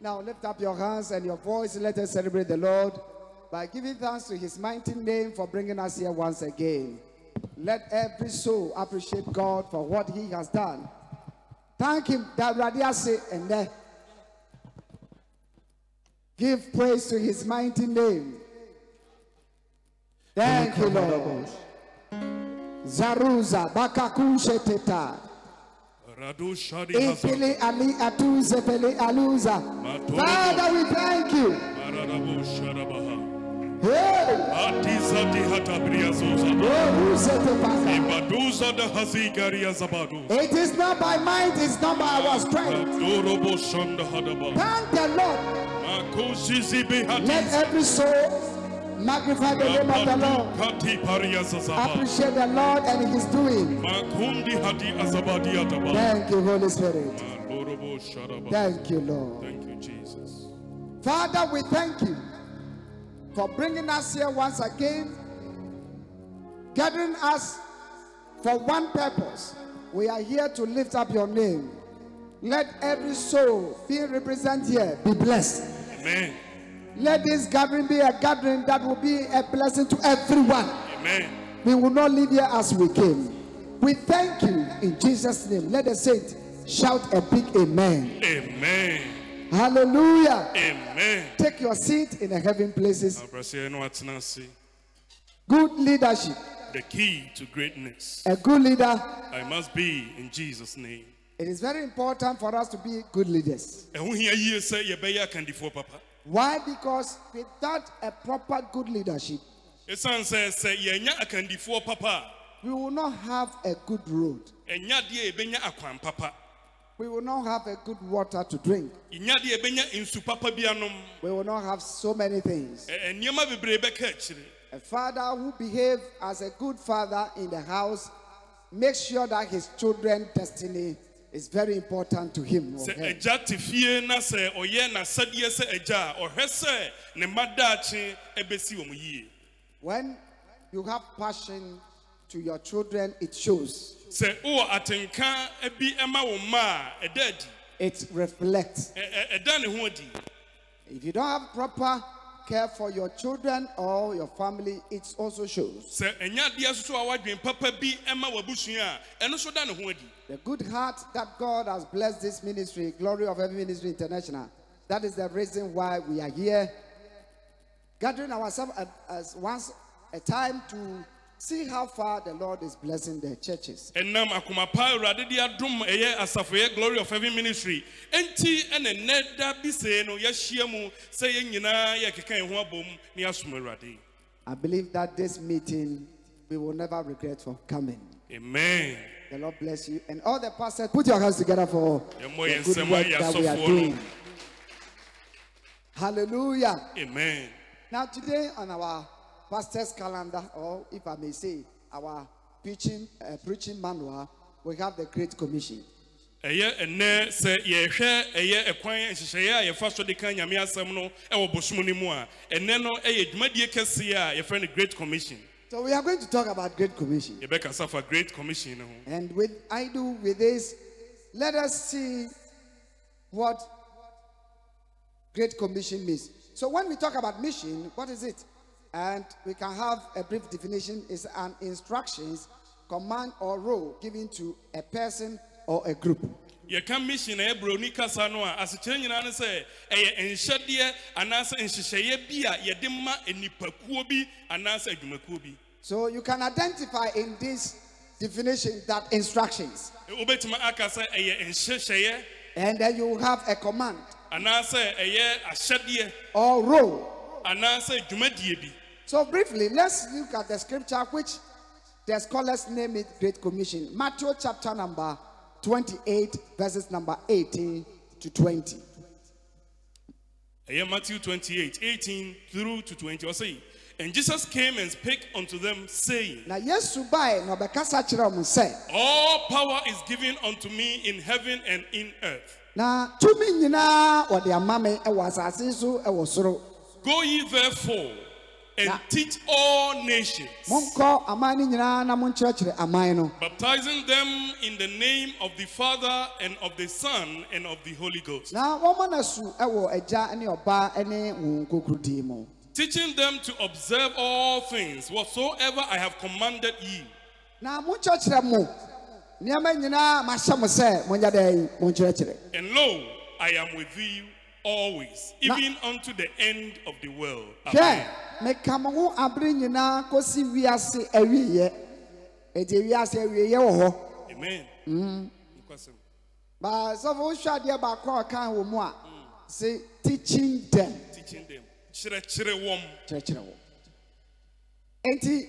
Now lift up your hands and your voice. Let us celebrate the Lord by giving thanks to his mighty name for bringing us here once again. Let every soul appreciate God for what he has done. Thank him and give praise to his mighty name. Thank you, Lord. Zaruza bakakushe teta. Father, we thank you. Maradabu Shadabaha. Hey, Atiza di Hatabria Zoza. uzete paka. Ibaduza da Hazigaria Zabadu. It is not by might, it's not by our strength. Dorobo Shanda Hadaba. Thank the Lord. Let every soul magnify the name of the Lord. Appreciate the Lord and His doing. Makundi Hadi Azabadi Ataba. Thank you, Holy Spirit. Ah, Dorobo Thank you, Lord. Thank you, Jesus. Father, we thank you for bringing us here once again, gathering us for one purpose. We are here to lift up your name. Let every soul being represented here be blessed. Amen. Let this gathering be a gathering that will be a blessing to everyone. Amen. We will not leave here as we came. We thank you in Jesus' name. Let the saint shout a big amen. Amen. Hallelujah. Amen. Take your seat in the heaven places. Abrasiye no atenase. Good leadership. The key to greatness. A good leader. I must be in Jesus' name. It is very important for us to be good leaders. Ɛho hia yie sɛ yɛbɛyɛ akandifoɔ papa Why? Because without a proper good leadership, ɛsiane sɛ sɛ yɛnya akandifoɔ papa we will not have a good road. a ɛnya deɛ yɛbɛnya akwan papa We will not have a good water to drink. yɛnya deɛ yɛbɛnya nsu papa bi anom We will not have so many things. Ɛ- ɛ- nneɛma bebree bɛka akyire A father who behaves as a good father in the house makes sure that his children's destiny is very important to him. or sɛ her. agya te fie na sɛ ɔyɛ n'asɛdeɛ sɛ agya a ɔhwɛ sɛ ne mma daakye ɛbɛsi wɔn yie When you have passion to your children, it shows. sɛ wowɔ atenka bi ɛma wo mma a ɛda adi It reflects. Ɛ- ɛ- ɛda ne ho adi If you don't have proper care for your children or your family, it also shows. sɛ ɛnya adeɛ soso a wadwen papa bi ɛma w'abusua a ɛno so da ne ho adi The good heart that God has blessed this ministry, Glory of Heaven Ministry International, that is the reason why we are here, gathering ourselves at- as once a time to see how far the Lord is blessing the churches. ɛnam akoma pa awurade de adom ɛyɛ asafoyɛ glory of heaven ministry enti ɛna nnɛ da bi see no yɛahyia mu sɛ yɛn nyinaa yɛkeka yɛn ho abom na yɛasom awurade I believe that this meeting we will never regret for coming. amen The Lord bless you. And all the pastors, put your hands together for the good work that we are doing. Hallelujah. amen Now, today on our pastor's calendar, or if I may say, our preaching, uh, preaching manual, we have the Great Commission. ɛyɛ ɛnɛ sɛ yɛhwɛ ɛyɛ ɛkwan nhyehyɛeɛ a yɛfa so de ka nyame asɛm no ɛwɔ bosom no mu a ɛnɛ no ɛyɛ dwumadie kɛseɛ a yɛfrɛ no great commission So we are going to talk about Great Commission. yɛbɛkasa fa great commission no ho And with I do with this, let us see what Great Commission means. So when we talk about mission, what is it? And we can have a brief definition is an instructions, command or role given to a person or a group. yɛka mission a kasa no a asekyerɛ nyinaa sɛ ɛyɛ nhyɛdeɛ anaasɛ nhyehyɛeɛ bi a yɛde ma nipakuo bi anaasɛ adwumakuo bi So you can identify in this definition that instructions, wobɛtumi aka sɛ ɛyɛ nhyehyɛeɛ and then you have a command anaasɛ ɛyɛ ahyɛdeɛ or role. Anaasɛ dwumadie bi So briefly, let's look at the scripture which the scholars name it Great Commission. Matthew chapter number 28, verses number 18 to 20. ɛyɛ matthew 28 18 through to 20 ɔsɛ and jesus came and spake unto them saying Now Yesu bae na ɔbɛkasa kyerɛ ɔmo sɛ, all power is given unto me in heaven and in earth na tumi nyinaa wɔde ama me ɛwɔ asase so ɛwɔ soro. Go ye therefore and Na- teach all nations, monkɔ aman no nyinaa na monkyerɛkyerɛ aman no. baptizing them in the name of the Father and of the Son and of the Holy Ghost, na wɔma no su wɔ agya ne ɔba ne wo nkokurodin mu teaching them to observe all things whatsoever I have commanded ye. na monkyerɛkyerɛ mo nneɛma nyinaa mahyɛ mo sɛ monyɛ dɛn monkyerɛkyerɛ And lo, I am with you always, even unto the end of the world. hwɛ meka mo ho abere nyinaa kɔsi wiase awieɛ ɛgye wiase awieɛ wɔ hɔ Amen. Nkwasɛm. baasɔfo wohwɛ adeɛ baako a ɔka wɔ mu a se teaching them Teaching them. Kyerɛkyerɛ wɔn. kyerɛkyerɛ wɔ enti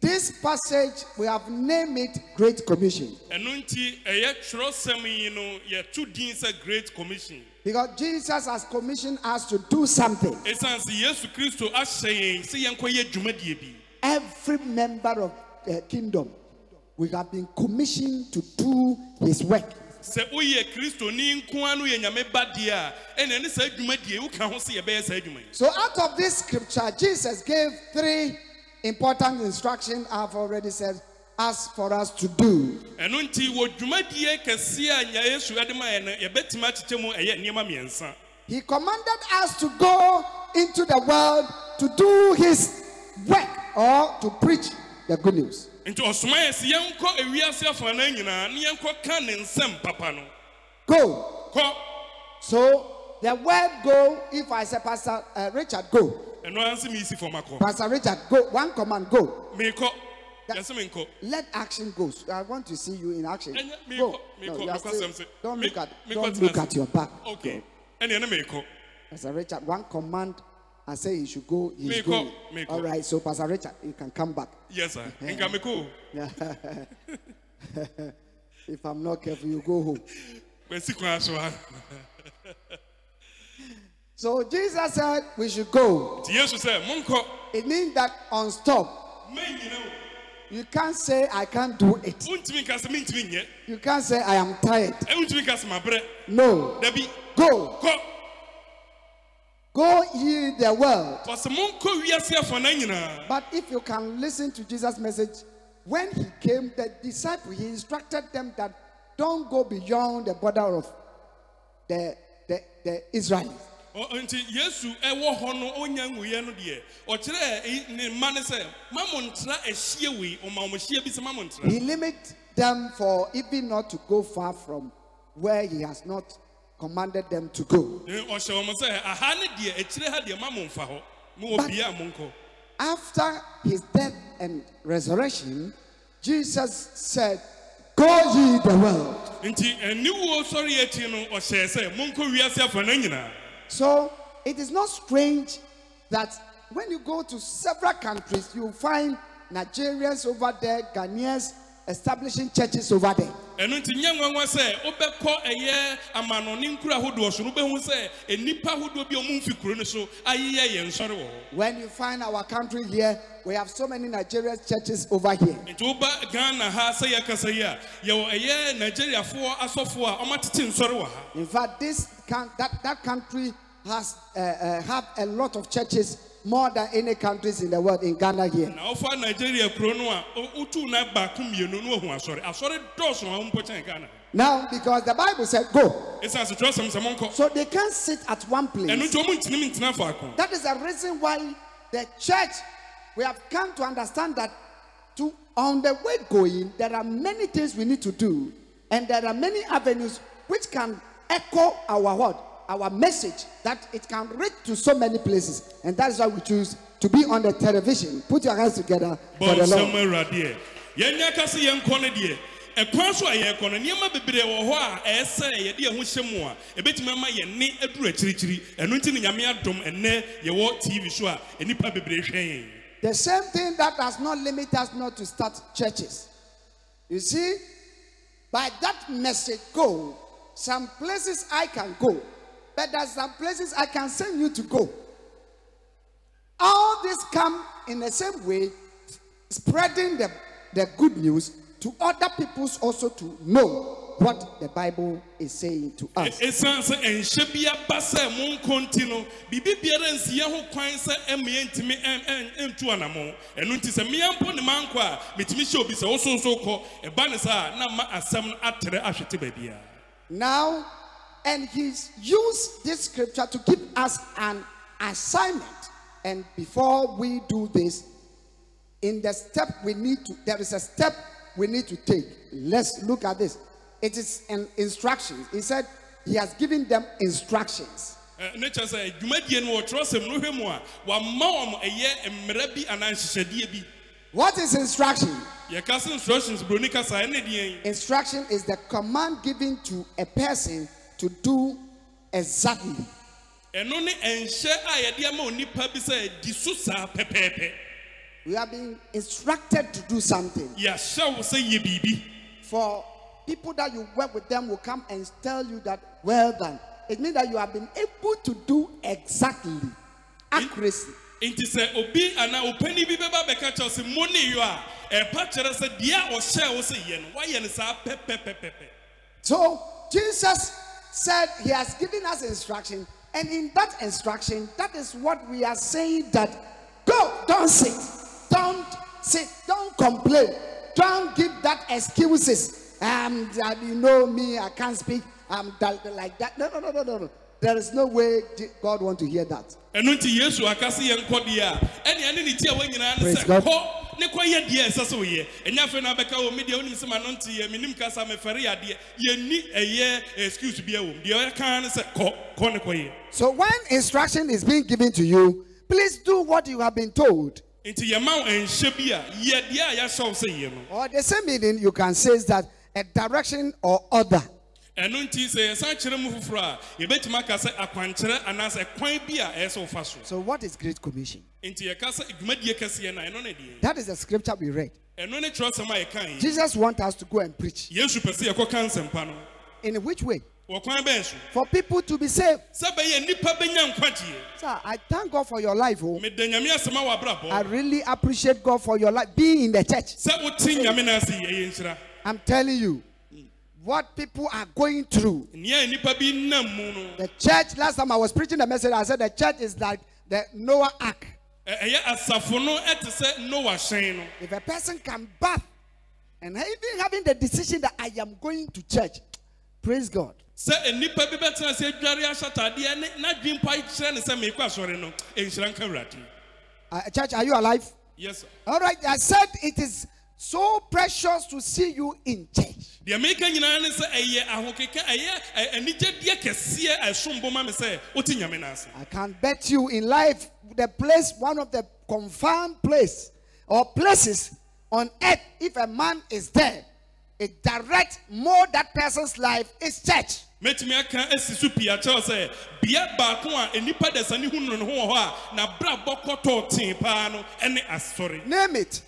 this passage we have named it great commission ɛno nti ɛyɛ twerɛsɛm yi no yɛto din sɛ great commission because jesus has commissioned us to do something. Ɛsiane sɛ yesu kristo ahyɛ yɛn sɛ yɛnkɔyɛ dwumadie bi. Every member of the kingdom we have been commissioned to do his work. Sɛ woyɛ kristoni nko a no yɛ nyame ba deɛ a ɛna ɛne saa dwumadie woka ho sɛ yɛbɛyɛ saa adwuma yi so out of this scripture jesus gave three important instructions. I've already said us for us to do. Nti wɔ dwumadie kɛseɛ a nya yesu de ma yɛ no yɛbɛtumi akyekyɛ mu ɛyɛ nneɛma mmiɛnsa. He commanded us to go into the world to do his work or to preach the good news. Nti ɔsoma yɛ sɛ yɛnkɔ ewiase afanan nyinaa ka ne nsɛm papa no. Go. Kɔ. So the word go if i say pastor uh, richard go. Ɛno ara nso meesi fam akɔ. Pastor richard go. One command go. Meekɔ yɛsɛ menkɔ Let action go. I want to see you in action. Go. No, you are still- don't look at don't look at your back. okay meekɔ Pastor Richard, one command I say you should go, he's going. All right, so Pastor Richard, you can come back. yes sir If I'm not careful, you go home. so Jesus said we should go. nti yesu sɛ It means that on stop, you can't say I can't do it. wontumi nka sɛ mentumi nyɛ You can't say I am tired. Eh, ɛ wontumi nka sɛ mabrɛ No. Go. kɔ Go ye the world. ɔsɛ monkɔ wiase afanan nyinaa But if you can listen to Jesus' message, when he came, the disciple, he instructed them that don't go beyond the border of the, the, the Israelites. Nti yesu ɛwɔ hɔ no ɔnya nwuyɛ no deɛ ɔkyerɛ ne mma ne sɛ ma mo ahyia wei ɔma mo hyia bi sɛ ma mo He limit them for even not to go far from where he has not commanded them to go. Ɔhyɛ wɔn sɛ aha ne deɛ akyire ha deɛ ma mo mfa hɔ mo wɔ bia mo nkɔ After his death and resurrection, Jesus said, Go ye the world. nti aniwuo sɔre akyi no ɔhyɛɛ sɛ monkɔ wiase afanan nyinaa So it is not strange that when you go to several countries, you find Nigerians over there, Ghanaians establishing churches over there. ɛno nti nyɛ nwanwa sɛ wobɛkɔ ɛyɛ amanɔne nkuro ahodoɔ so no wobɛhu sɛ nnipa ahodoɔ bi a ɔmo mfi kuro no so ayeyɛ yɛn nsɔre wɔ hɔ When you find our country here, we have so many Nigerian churches over here. nti woba ghana ha sɛ yɛkasa yi a yɛwɔ ɛyɛ nigeriafoɔ asɔfoɔ a nsɔre wɔ ha In fact, this can, that, that country has uh, uh, have a lot of churches more than any countries in the world in Ghana here. na wofa nigeria kuro no a wotu na mmienu no wahu asɔre. Asɔre dɔɔso a wompɔ kyɛn ghana. Now, because the Bible said go, sɛ twerɛsɛm sɛ monkɔ. So they can't sit at one place. nti ɔmo ntinim ntena faako. That is the reason why the church, we have come to understand that to on the way going, there are many things we need to do, and there are many avenues which can echo our what? Our message that it can reach to so many places. And that is why we choose to be on the television. Put your hands together for the Lord. yɛnyɛ ka sɛ yɛnkɔ no deɛ ɛkwan so a yɛrekɔ no nneɛma bebree wɔ hɔ a ɛyɛ sɛ yɛde yɛn ho hyɛ mu a ɛbɛtumi ama yɛn ne aduru akyirikyiri ɛno nti ne nyame adom ɛnnɛ yɛwɔ tv so a nnipa bebree hwɛ yɛn The same thing that does not limit us not to start churches. You see, by that message, go. Some places I can go, but there's some places I can send you to go. All this come in the same way, spreading the, the good news to other peoples also to know what the Bible is saying to us. Now, and he's used this scripture to give us an assignment. And before we do this, in the step we need to, there is a step we need to take. Let's look at this. It is an instruction. He said he has given them instructions. Bi What is instruction? yɛka instructions buroni kasa ɛne deɛn Instruction is the command given to a person to do exactly ɛno ne ɛnhyɛ a yɛde ama onipa bi sɛ di so saa pɛpɛɛpɛ We are being instructed to do something. yɛahyɛ wo sɛ yɛ biribi For people that you work with them will come and tell you that, well done. It means that you have been able to do exactly, accuracy. Nti sɛ obi anaa opani bi bɛba bɛka kyerɛw sɛ mo ne yɔ a ɛpa kyerɛ sɛ deɛ a ɔhyɛɛ wo sɛ yɛ no woayɛ no saa pɛpɛpɛpɛpɛ So Jesus said he has given us instruction, and in that instruction, that is what we are saying that go, don't sit, don't sit, don't complain, don't give that excuses. Um, that you know me, I can't speak. I'm that, like that. No, no, no, no, no. There is no way God want to hear that. ɛno nti yesu aka sɛ yɛnkɔ deɛ a ɛnea ne ne ti a wɔnyinaa ne Praise sɛ kɔ ne kɔyɛ deɛ a ɛsɛ sɛ woyɛ ɛnyɛ afei no abɛka wɔ me deɛ wonim sɛ mano nte yɛ menim kasa mefɛre adeɛ yɛnni ɛyɛ excuse bi awom deɛ ɔyɛka ne sɛ kɔ kɔ ne kɔyɛ So when instruction is being given to you, please do what you have been told. nti yɛma wo ɛnhyɛ bi a yɛ deɛ a yɛahyɛ wo sɛ yɛ no. Or the same meaning you can say is that a direction or order. Ɛno nti sɛ yɛsan kyerɛ mu foforɔ a yɛbɛtumi aka sɛ akwankyerɛ anaasɛ kwan bi a ɛyɛ sɛ wofa so So what is Great Commission? nti yɛka sɛ dwumadie kɛseɛ no a, ɛno ne deɛ That is the scripture we read. ɛno ne kyerɛsɛm a yɛka yi Jesus wants us to go and preach. yesu pɛ sɛ yɛkɔka nsɛmpa no In which way? wɔkwan bɛn so For people to be saved. sɛ bɛyɛ nnipa bɛnya nkwagyeɛ Sir, I thank God for your life. Oh. meda nyame asɛm a I wɔabrabɔ really appreciate God for your life being in the church. sɛ wote nyame no ase yi nhyira I'm telling you, what people are going through. nea nnipa bi nam mu no The church, last time I was preaching the message, I said the church is like the Noah Ark. ɛ- ɛyɛ asafo no ɛte sɛ noa hyɛn no If a person can bath and even having the decision that I am going to church, praise God. sɛ nnipa bi bɛtena sɛ adware ahyɛ atadeɛ ne n'adwen mpa kyerɛ ne sɛ meekɔ asɔre no ɛnhyira nka awurade Uh, church, are you alive? yes sir. All right, I said it is so precious to see you in church. deɛ meka nyinaa ne sɛ ɛyɛ ahokeka ɛyɛ anigyedeɛ kɛseɛ a ɛsom ma me sɛ wote nyame no ase I can bet you in life, the place, one of the confirmed place or places on earth, if a man is there, it direct more that person's life is church. mɛtumi aka asi so pii akyerɛw sɛ bea baako a nnipa dasane hu no ne ho wɔ hɔ a n'abrabɔ kɔtɔɔ tee paa no ɛne asɔre Name it.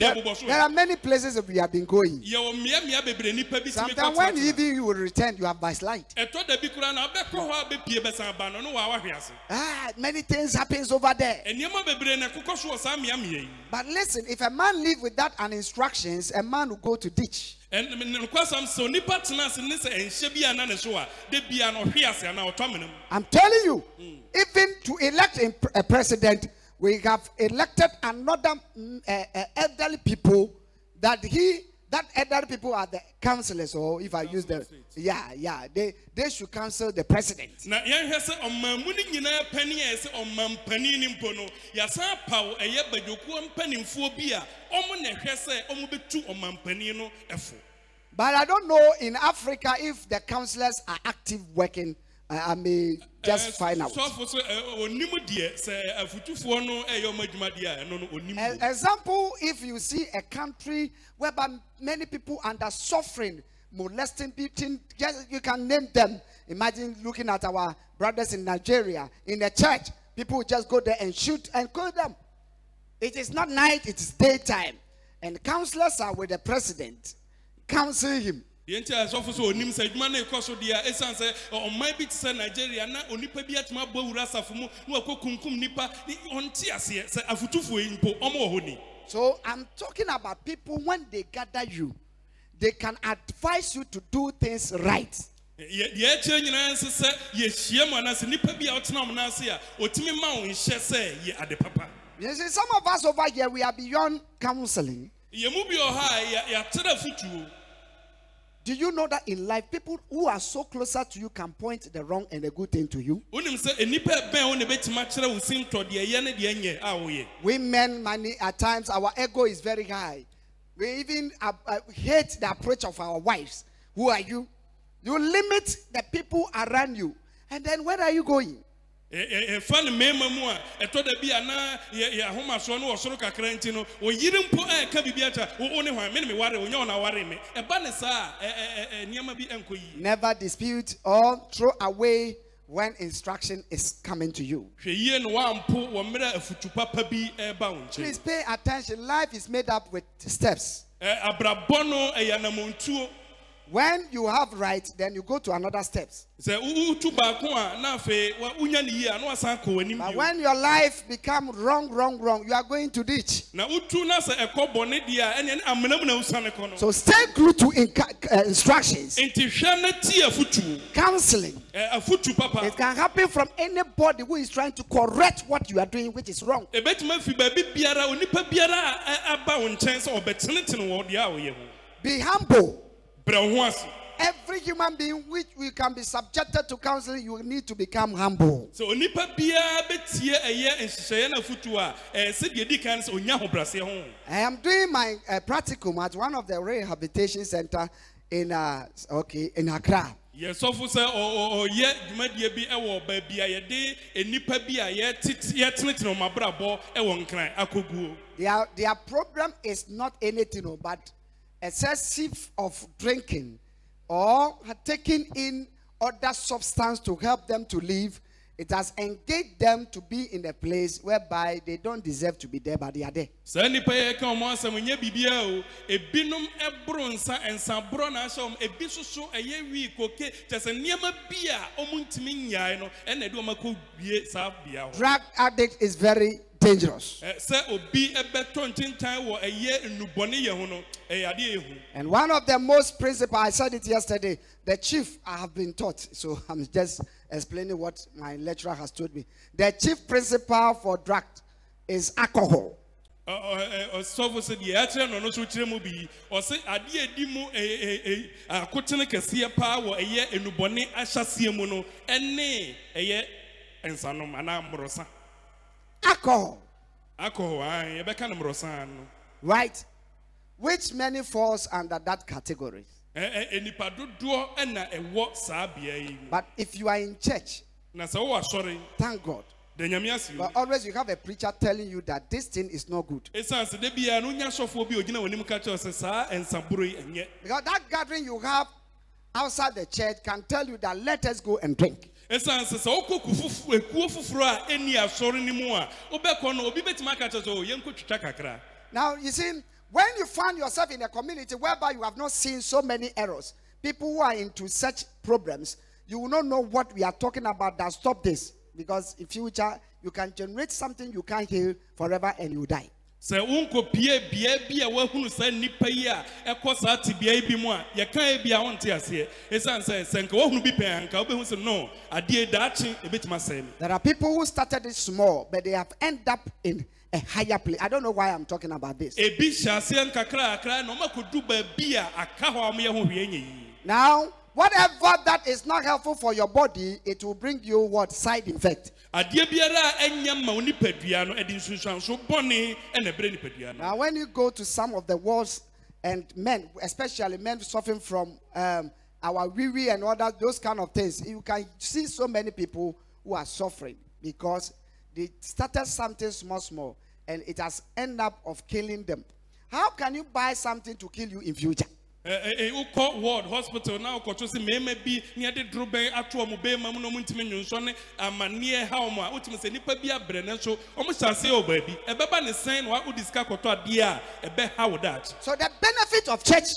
There, there are many places that we have been going. yɛwɔ mmeammea bebree nnipa bi tumi Sometimes when even you will return, you have backslide. ɛtɔ da bi koraa na wobɛkɔ hɔ a bɛpie bɛsan ba no ne waa wahwe ase Ah, many things happens over there. nneɛma bebree na ɛkokɔ so wɔ saa mmeammea yi But listen, if a man live without an instructions, a man will go to ditch. nokwasɛm sɛ onipa tena ase ne sɛ ɛnhyɛ bi ana ne so a da bia na ɔhwe ase anaa ɔtɔ amena mu I'm telling you, even to elect a president, we have elected another uh, uh, elderly people that he that elderly people are the councillors, or if I use the yeah yeah they they should counsel the president. na yɛnhwɛ sɛ ɔman mu no nyinaa pani a ɛsɛ ɔman panin no mpo no yɛasan paw ɛyɛ badwokuo mpanimfoɔ bi a ɔmo na ɛhwɛ sɛ ɔmo bɛtu ɔman panin no ɛfo But I don't know in Africa if the councillors are active working. I, I may just find out. sɔfo so ɛ, ɔnim deɛ sɛ afutufoɔ no ɛyɛ ɔmo adwuma deɛ a ɛno no ɔnim E- wo. example, if you see a country whereby many people under suffering, molesting, beating, just you can name them. Imagine looking at our brothers in Nigeria in the church. People just go there and shoot and kill them. It is not night, it is daytime. And counselors are with the president, counsel him. Deɛ nti a sɔfo so ɔnim sɛ adwuma no ɛkɔ so deɛ ɛsiane sɛ ɔman bi te sɛ nigeria na onipa bi atumi abɔ awura asafo mu na wakɔ kunkum nipa ɔnte aseɛ sɛ afotufoɔ yi mpo ɔmo wɔ hɔ ni So I'm talking about people when they gather you, they can advise you to do things right. Yɛ- deɛ ɛkyerɛ nyinaa nso sɛ yɛhyia mu anaasɛ nnipa bi a ɔtena mo n'ase a ɔtumi ma wo nhyɛ sɛ yɛ ade papa You see, some of us over here, we are beyond counseling. yɛ bi wɔ hɔ a yɛ- yɛakyerɛ fotuo Do you know that in life, people who are so closer to you can point the wrong and the good thing to you? wonim sɛ nnipa bɛn wo ne bɛtumi akyerɛ wo sintɔ deɛ ɛyɛ ne deɛ nyɛ a woyɛ We men, many at times, our ego is very high. We even uh, uh, hate the approach of our wives. Who are you? You limit the people around you. And then where are you going? Ɛ- ɛ- ɛfa ne mmarima mu a ɛtɔ da bi anaa yɛ ahomasoɔ no wɔ soro kakra nti no wɔyere mpo a ɛka biribi akyɛ wo wo ne hwan me ne me ware wo nyɛ wo na ware me ɛba ne saa a nneɛma bi ɛnkɔ yie Never dispute or throw away when instruction is coming to you. hwɛ yie no woampo wɔ mmerɛ afutu papa bi ɛreba wo Please pay attention. Life is made up with steps. Ɛ, abrabɔ no ɛyɛ anamontuo When you have right, then you go to another steps. sɛ wo- wotu baako a na afei wa- wonya ne yie a na wasan kɔ w'anim But when your life become wrong, wrong, wrong, you are going to ditch. na wotu na sɛ ɛkɔ bɔne deɛ a ɛneɛ ne amenam na wosane kɔ no So stay glued to inca- uh, instructions, enti hwɛ na ti afutuo counseling. Ɛ, afutu papa It can happen from anybody who is trying to correct what you are doing, which is wrong. ɛbɛtumi afi baabi biara onipa biara a ɛ- aba wo nkyɛn sɛ ɔbɛtenetene wɔ deɛ a woyɛ ho Be humble. Every human being which we can be subjected to counseling, you need to become humble. onipa a di kan ho I am doing my uh, practicum at one of the rehabilitation center in uh, okay in Accra. yɛsɔfo sɛ ɔyɛ dwumadie bi wɔ baabi a yɛde nnipa bi a yɛtenetene wɔn abrabɔ wɔ nkran akɔguo Their their problem is not anything, oh, but excessive of drinking or taking in other substance to help them to live. It has engaged them to be in a place whereby they don't deserve to be there, but they are there. saa nnipa yi ka wɔn asɛm nyɛ biribiara o ebinom boro nsa nsaborɔ na ahyɛ wɔn ebi soso ɛyɛ wii koke kyɛ sɛ nneɛma bi a wɔn ntumi nyae no ɛna ɛde wɔn akɔ wie saa bea hɔ Drug addict is very dangerous. Ɛ, sɛ obi bɛtɔ ntintan wɔ ɛyɛ nnubɔne yɛ ho no ɛyɛ adeɛ ehu And one of the most principal, I said it yesterday, the chief I have been taught, so I'm just explaining what my lecturer has told me. The chief principal for drug is alcohol. Ɔ- ɔ- ɛ, ɔsɔfo sɛ deɛ ɛkyerɛ no no so kyerɛ mu bi ɔsɛ adeɛ edi mu ɛ- ɛ- ɛ- akotene kɛseɛ paa wɔ ɛyɛ nnubɔne ahyɛseɛ mu no ɛne ɛyɛ nsanom anaa mmorɔsa Alcohol, akɔ hɔ yɛbɛka no right? Which many falls under that category. Ɛ- ɛ- nipa dodoɔ ɛna ɛwɔ saa bea yi mu But if you are in church, na sɛ wowɔ asɔre thank God. da nyame ase o But always you have a preacher telling you that this thing is not good. ɛsiane sɛ da biara no wonya sɔfoɔ bi a ogyina w'anim ka kyerɛ wo sɛ saa nsaboro yi ɛnyɛ Because that gathering you have outside the church can tell you that let us go and drink. Ɛsiane sɛ sɛ wokɔ ekuo foforɔ a ɛnni asɔre no mu a wobɛkɔ no obi bɛtumi aka sɛ o yɛnkɔtwitwa kakra Now, you see, when you find yourself in a community whereby you have not seen so many errors, people who are into such problems, you will not know what we are talking about that stop this. Because in future, you can generate something you can't heal forever and you die. Sɛ wonkɔpie bea bi a woahunu saa nnipa yi a ɛkɔ saa tebea yi bi mu a yɛka bi a wonte aseɛ ɛsiane sɛ sɛ nka woahunu bi pɛn anka wobɛhu sɛ no adeɛ daakye ɛbɛtumi asɛe me There are people who started it small, but they have ended up in a higher place. I don't know why I'm talking about this. ebi hyɛ aseɛ nkakrakra na ɔmakɔdu baabi a aka hɔ a ho hwee nyɛ yie Now, whatever that is not helpful for your body, it will bring you what? Side effect. adeɛ biara a ɛnyɛ ma wo nipadua no ɛde nsunsuanso bɔne ɛna ɛbrɛ nipadua no Now, when you go to some of the world's and men, especially men suffering from um, our wee and all that, those kind of things, you can see so many people who are suffering because they started something small, small, and it has ended up of killing them. How can you buy something to kill you in future? Ɛ- ɛ, wokɔ ward hospital na wokɔto sɛ mmarima bi ne yɛde dorobɛn ato ɔmo bɛrima mu na ɔmo ntumi ne amanneɛ ha ɔmo a wotumi sɛ nnipa bi abrɛ ne nso ɔmo hyɛ aseɛ wɔ baabi. Ɛbɛba ne sɛn na wa- wode sika kɔtɔ adeɛ a ɛbɛha wo daakye So, the benefit of church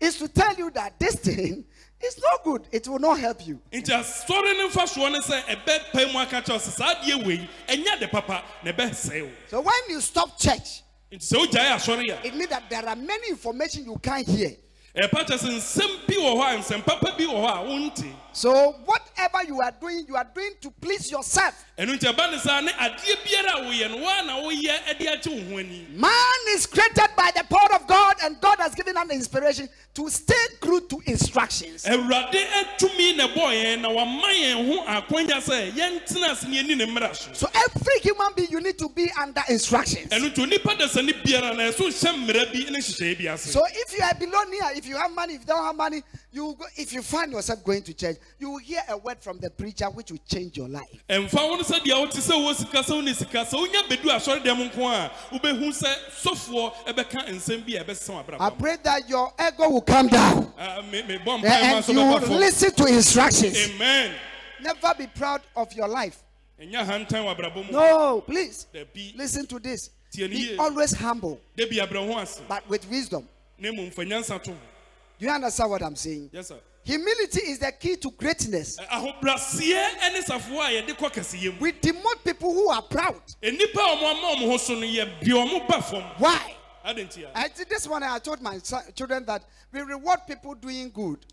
is to tell you that this thing is not good, it will not help you. nti asɔre ne mfasoɔ ne sɛ ɛbɛpae mu aka sɛ saa adeɛ wei ɛnyɛ de papa na ɛbɛsɛe wo So, when you stop church, nti sɛ asɔre a it means that there are many information you can't hear. Ɛpa kyɛ sɛ nsɛm bi wɔ hɔ a nsɛm papa bi wɔ hɔ a wonte So whatever you are doing, you are doing to please yourself. ɛno nti ɛba ne saa ne adeɛ biara a woyɛ no woa na woyɛ de agye wo ho ani Man is created by the power of God, and God has given us the inspiration to stay true to instructions. awurade atumi na ɛbɔɔ yɛn na wama yɛn ho akwanya sɛ yɛntena ase ne yɛni ne mmara so every human being, you need to be under instructions. ɛno nti onipa dasani biara na ɛso hyɛ mmara bi ne nhyehyɛeɛ bi ase So if you are below near, if you have money, if you don't have money, you go, if you find yourself going to church, you will hear a word from the preacher which will change your life. ɛmfa wo no sɛ deɛ wote sɛ wɔ sika sɛ wo ne sika sɛ wonya bɛdu asɔredɛm nko a wobɛhu sɛ sɔfoɔ ɛbɛka nsɛm bi a ɛbɛsɛn I pray that your ego will come down ah, mpae ma and so you will listen to instructions. amen Never be proud of your life. ɛnya hantan wɔ abrabɔ mu No, please dabi listen to this. Tie ni Be always humble, da bi abrɛ ase but with wisdom. na mmom fa nyansa to Do you understand what I'm saying? yes sir Humility is the key to greatness. ahobraseɛ ne safoɔ a yɛde kɔ kɛseyɛ mu We demote people who are proud. nnipa a ɔmo ama ɔmo ho so no yɛbie ɔmo ba fam Why? ade nti a I did this one. I told my son, children that we reward people doing good,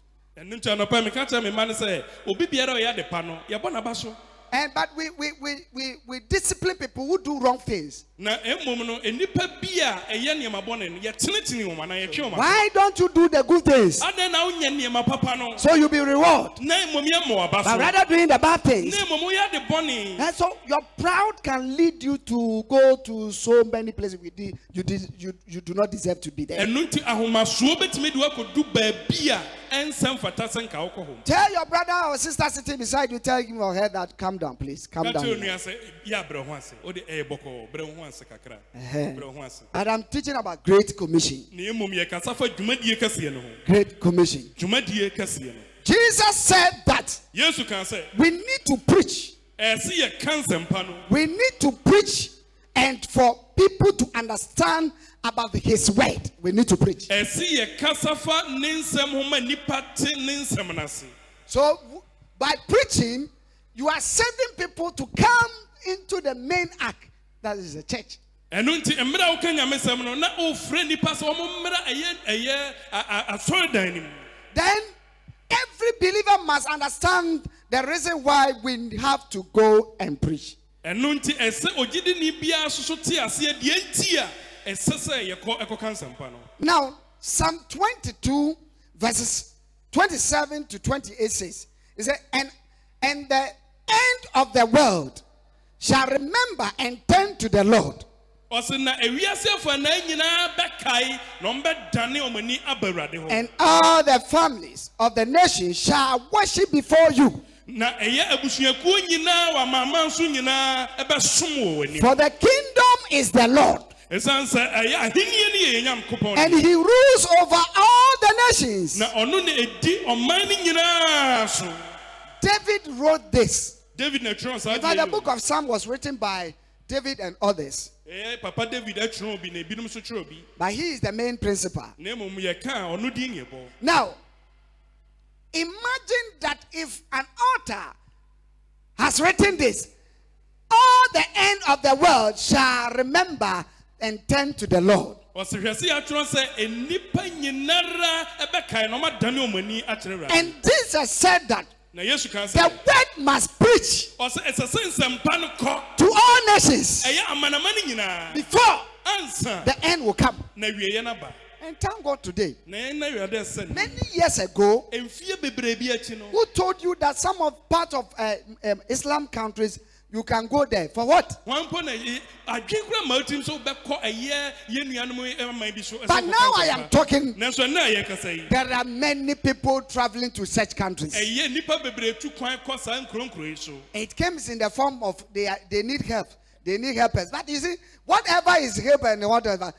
ɛno nti anɔpa meka kyerɛ me ma no sɛ obi biara a ɔyɛ ade pa no yɛbɔ n'aba so and but we we, we, we, we discipline people who do wrong things. na mmom no nnipa bi a ɛyɛ nneɛma bɔne no yɛtenetene wɔn anaa yɛtwe wɔn Why don't you do the good things adɛn na wonyɛ nneɛma papa no so you be rewarded, na mmom yɛmmɔ w'aba but so rather doing the bad things? na mmom woyɛ ade bɔne And so your proud can lead you to go to so many places we did, you did you, you do not deserve to be there. ɛno nti ahomasoɔ bɛtumi de wakɔdu baabi a ɛnsɛ mfata sɛ nka wokɔ Tell your brother or sister sitting beside you, tell him or her that calm down, please. Calm down. onua sɛ yɛ abrɛ ho ase wode ɛyɛ bɔkɔɔ brɛ ho ase kakra Ɛhɛ. brɛ ho ase And I'm teaching about Great Commission. na mmom yɛkasa fa dwumadie kɛseɛ no ho Great Commission. dwumadie kɛseɛ no Jesus said that yesu kaa sɛ we need to preach. ɛɛse yɛka nsɛmpa no We need to preach and for people to understand about his word. We need to preach. ɛɛse yɛkasa fa ne nsɛm ho ma nnipa te ne nsɛm no ase So by preaching, you are sending people to come into the main act. That is the church. ɛno nti mmerɛ a woka nyame sɛm no na nnipa sɛ ɔmo mmra ɛyɛ ɛyɛ asɔredan Then every believer must understand the reason why we have to go and preach. Ɛno nti ɛsɛ ogyidini biara soso te aseɛ deɛ nti a ɛsɛ sɛ yɛkɔ ɛkɔka nsɛmpa no Now, Psalm 22, verses 27 to 28 says, It said, and, and the end of the world shall remember and turn to the Lord. ɔse na ewiase nyinaa bɛkae na ɔmbɛdane ɔmo ani aba awurade hɔ And all the families of the nation shall worship before you. Na ɛyɛ abusuakuo nyinaa wɔ amanaman so nyinaa ɛbɛsom wɔ w'anim For the kingdom is the Lord, ɛsiane sɛ ɛyɛ ahenniɛ no yɛ yɛn nyankopɔn and he rules over all the nations. na ɔno na ɛdi ɔman no nyinaa so. David wrote this. david na ɛtwerɛ saa In fact, the book of Psalm was written by David and others, papa david ɛtwerɛ obi na ebinom nso twerɛ obi. But he is the main principal. na mmom yɛka a ɔno din yɛ bɔ. Now, imagine that if an author has written this, all the end of the world shall remember and turn to the Lord. ɔsɛ hwɛ sɛ yɛatwerɛ sɛ nnipa nyinara ɛbɛkae na ɔmadane ɔmo ani akyerɛ awurade And Jesus said that na yesu ka the word must preach ɔsɛ ɛsɛ sɛ nsɛmpa no kɔ to all nations ɛyɛ amanama no nyinaa before the end will come. Na wieɛ no ba And thank God today. na yɛn na awurade sɛ no Many years ago, mfie bebree bi akyi no who told you that some of part of uh, um, Islam countries you can go there for what? wɔn mpo na yi- adwene kura maa tim so bɛkɔ ɛyɛ yɛn nuanom ɛman bi so. ɛsɛ But wɔkɔ now I nsɛmpa. am talking. nanso ɛnna a yɛkasa yi There are many people traveling to such countries. ɛyɛ nipa bebree tu kwan kɔ saa nkuronkuro yi so It comes in the form of they are, they need help. They need helpers. But you see, whatever is help and whatever,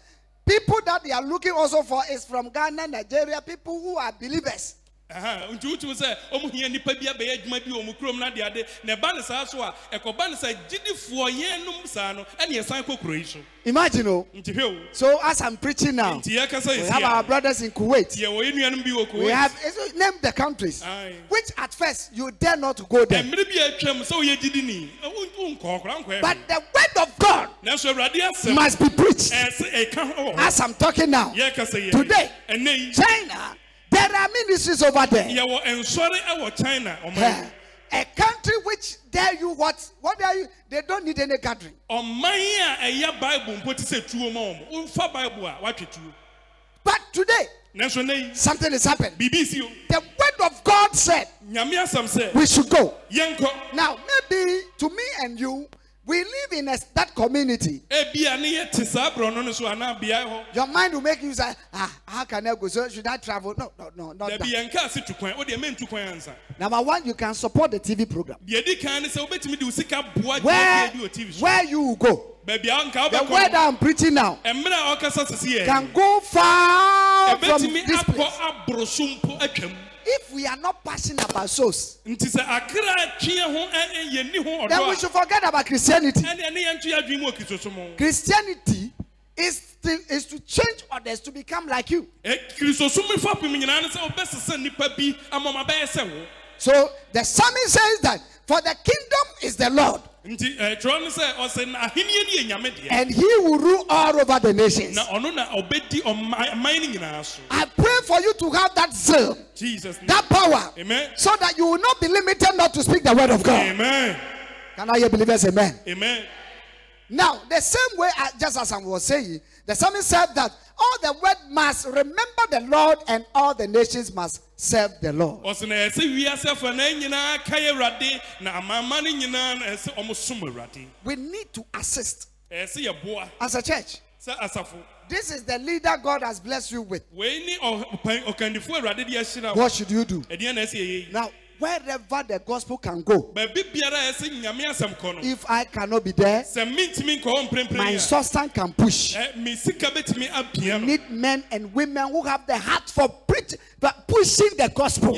people that they are looking also for is from Ghana, Nigeria, people who are believers. Nti wotum sɛ ɔmo hia nipa bi abɛyɛ adwuma bi wɔ ɔmo kurom na de ade na ɛba ne saa so a ɛkɔba ne sɛ gyidifoɔ yɛn nom saa no ɛne yɛsan kɔ kuro yi so Imagine, oh. nti hwɛ o So as I'm preaching now, nti yɛkasa we yi have our brothers in Kuwait. yɛwɔ yɛn nuanom bi wɔ We Kuwait have it's- name the countries, Aye. which at first you dare not go there. mmerɛ bi atwam sɛ woyɛ gyidini wonkɔ kora nkɔɛ But the word of God nanso awurade asɛm must be preached. ɛsɛ ɛka hɔ wɔ As I'm talking now, yɛkasa yi Today. ɛnɛ yi China There are ministries over there. yɛwɔ nsɔre wɔ china ɔman mu. Eh, a country which tell you what? What are you? They don't need any gathering. ɔman a ɛyɛ bible mpo te sɛ tuo ma wɔn womfa bible a woatwe tuo But today, something has happened. si The word of God said nyame asɛm sɛ we should go. Now, maybe to me and you, we live in a, that community. ebia ne yɛte saa borɔno no so anaa beae hɔ Your mind will make you say, ah, how can I go? So should I travel? No, no, no, not dabi that. yɛnka ase tu kwan wodeɛ mentu kwan ansa Number one, you can support the TV program. deɛ di kan ne sɛ wobɛtumi de wo sika boa Where, deɛ bi wɔ tv so where you go. baabi a nka The word wobɛkɔ I'm preaching now mmerɛ a ɔkasa sisi yɛ can go far from ɛbɛtumi this akɔ place. Aboro so mpo atwam If we are not passionate about souls, nti sɛ akra twe ho ɛ- ɛ- yɛnni ho then we should forget about Christianity. a ɛne ɛne yɛnto yɛ adwene mu wɔ kristosom ho Christianity is to, is to change others to become like you. kristosom fapem nyinaa ne sɛ wobɛsesa nnipa bi ama ma bɛyɛ sɛ wo So the psalmist says that for the kingdom is the Lord, nti ɛtwerɛ no sɛ ɔsɛ na ahenniɛ no yɛ nyame deɛ and He will rule all over the nations. na ɔno na ɔbɛdi ɔman ɔman no nyinaa so I pray for you to have that zeal, jesus that power, amen so that you will not be limited not to speak the word of God. amen Can I hear believers? Amen. amen Now, the same way, just as I was saying, the psalmist said that all the world must remember the Lord and all the nations must serve the Lord. ɔsɛ na ɛsɛ wiase afa na nyinaa ka yɛ awurade na amama no nyinaa na ɛsɛ ɔmo som awurade We need to assist as a church. This is the leader God has blessed you with. wei ne ɔpan- ɔkandifo awurade de ahyira wo What should you do? ɛdeɛ na ɛsɛ yɛyɛ yi Now, wherever the gospel can go, baabi biara a ɛsɛ nyame asɛm kɔ no if I cannot be there, sɛ mentumi nkɔ hɔ my substance can push. ɛ, me sika bɛtumi apia no Need men and women who have the heart for preach, but pushing the gospel.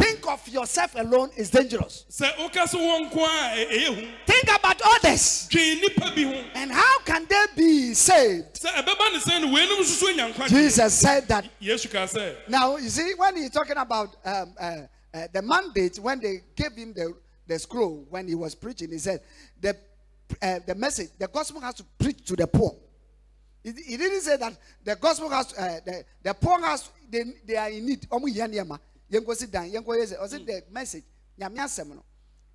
Yɛhia nyame mma ɛwɔ akoma sɛ yɛbɛpia nyame asɛm Think of yourself alone is dangerous. sɛ woka so wɔ nko a ɛ- ɛyɛ hu Think about others twee nnipa bi ho and how can they be saved? sɛ ɛbɛba ne sɛ no weinom nso so anya nkwa Jesus said that yesu kaa sɛ Now, you see, when he's talking about um, uh, uh, the mandate, when they gave him the, the scroll, when he was preaching, he said, the, uh, the message, the gospel has to preach to the poor. He, he didn't say that the gospel has, uh, the, the poor has, they, they are in need. Nneɛma. Yɛnkɔ si dan, yɛnkɔ yɛ sɛ, ɔsɛ the message, nyame asɛm no,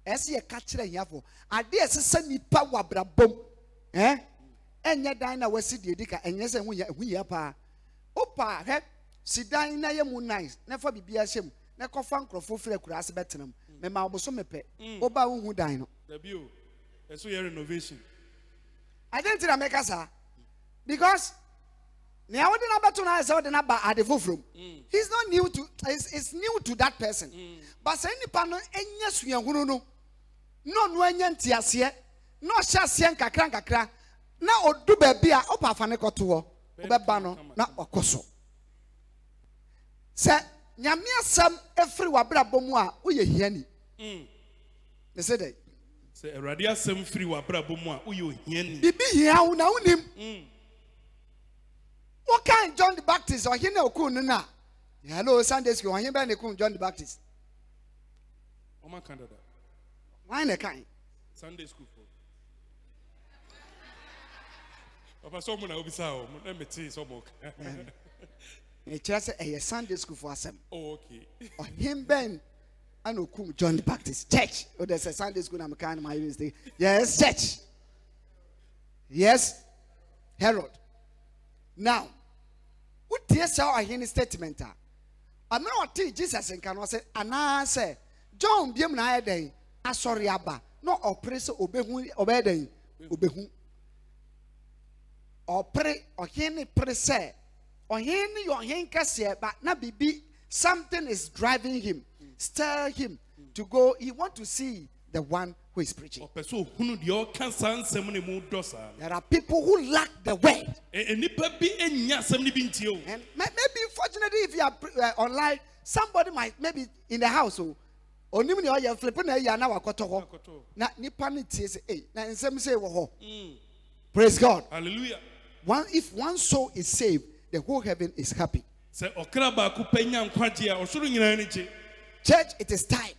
ɛsɛ yɛ ka kyerɛ hiafo. Ade a ɛsesa nipa wɔ abrabom, eh? ɛnyɛ dan na wasi deɛ di ka, ɛnyɛ sɛ ɛho yɛ- ɛho yia paa. wopa hwɛ si dan na yɛ mu nice na fa biribi ahyɛ mu na kɔfa nkurɔfoɔ firi akura ase bɛtena mu mɛma ɔboso mepɛ woba wohu dan no dabi o ɛso yɛ renovation ade nti na mɛka saa because nea wode no bɛto no ayɛ sɛ wode no aba ade foforɔ mu he's not new to it's, it's new to that person. But sɛ nipa no ɛnyɛ suahunu no. Na ɔno anya nteaseɛ. Na ɔhyɛ aseɛ nkakra nkakra. Na ɔdu baabi a ɔpa afa ne kɔto hɔ. Wobɛba no na ɔkɔ so. Sɛ nyame asɛm ɛfiri w'abrabɔ mu a woyɛ hiani. Ne sɛ dɛ? Sɛ awurade asɛm firi w'abrabɔ mu a woyɛ ohiani. Biribi hia wo na wonim wokan john the baptist? Ɔhe na ɔkuu no no. A hello sunday school. Bɛɛ ne kum john the baptist? Ɔmaka dada wan ne kan sunday school papa sɛ ɔmo na wobisa o mo na metee sɛ ɔmo ka ɛkyerɛ sɛ ɛyɛ sunday school for asɛm eh? oh okay. Ɔhe bɛn ana ɔkum john the baptist. Church. O de sɛ sunday school na mekan no ma yɛ mistake yes church. Yes herod. Now wotie sɛ ɔhene statement a ɔmena ɔtee jesus nka no ɔsɛ anaasɛ john biam na ayɛ dɛn? Asɔre aba. Na ɔpere sɛ ɔbɛhu ɔbɛyɛ dɛn? Ɔbɛhu ɔpere ɔhene pere sɛ ɔhene yɛ ɔhene kɛseɛ but na biribi something is driving him stir him to go. He want to see the one who is preaching. Ne there are people who lack the word. And may- maybe fortunately if you are uh, online somebody might maybe in the house o onim nea ɔyɛ flip na ɛyɛ na wakɔtɔ hɔ na nipa ne tie sɛ ei na nsɛm sɛ wɔ hɔ praise god. Hallelujah. One if one soul is saved the whole heaven is happy. Sɛ ɔkra baako pɛ nya nkwagye a ɔsoro nyinaa no gye. Church it is time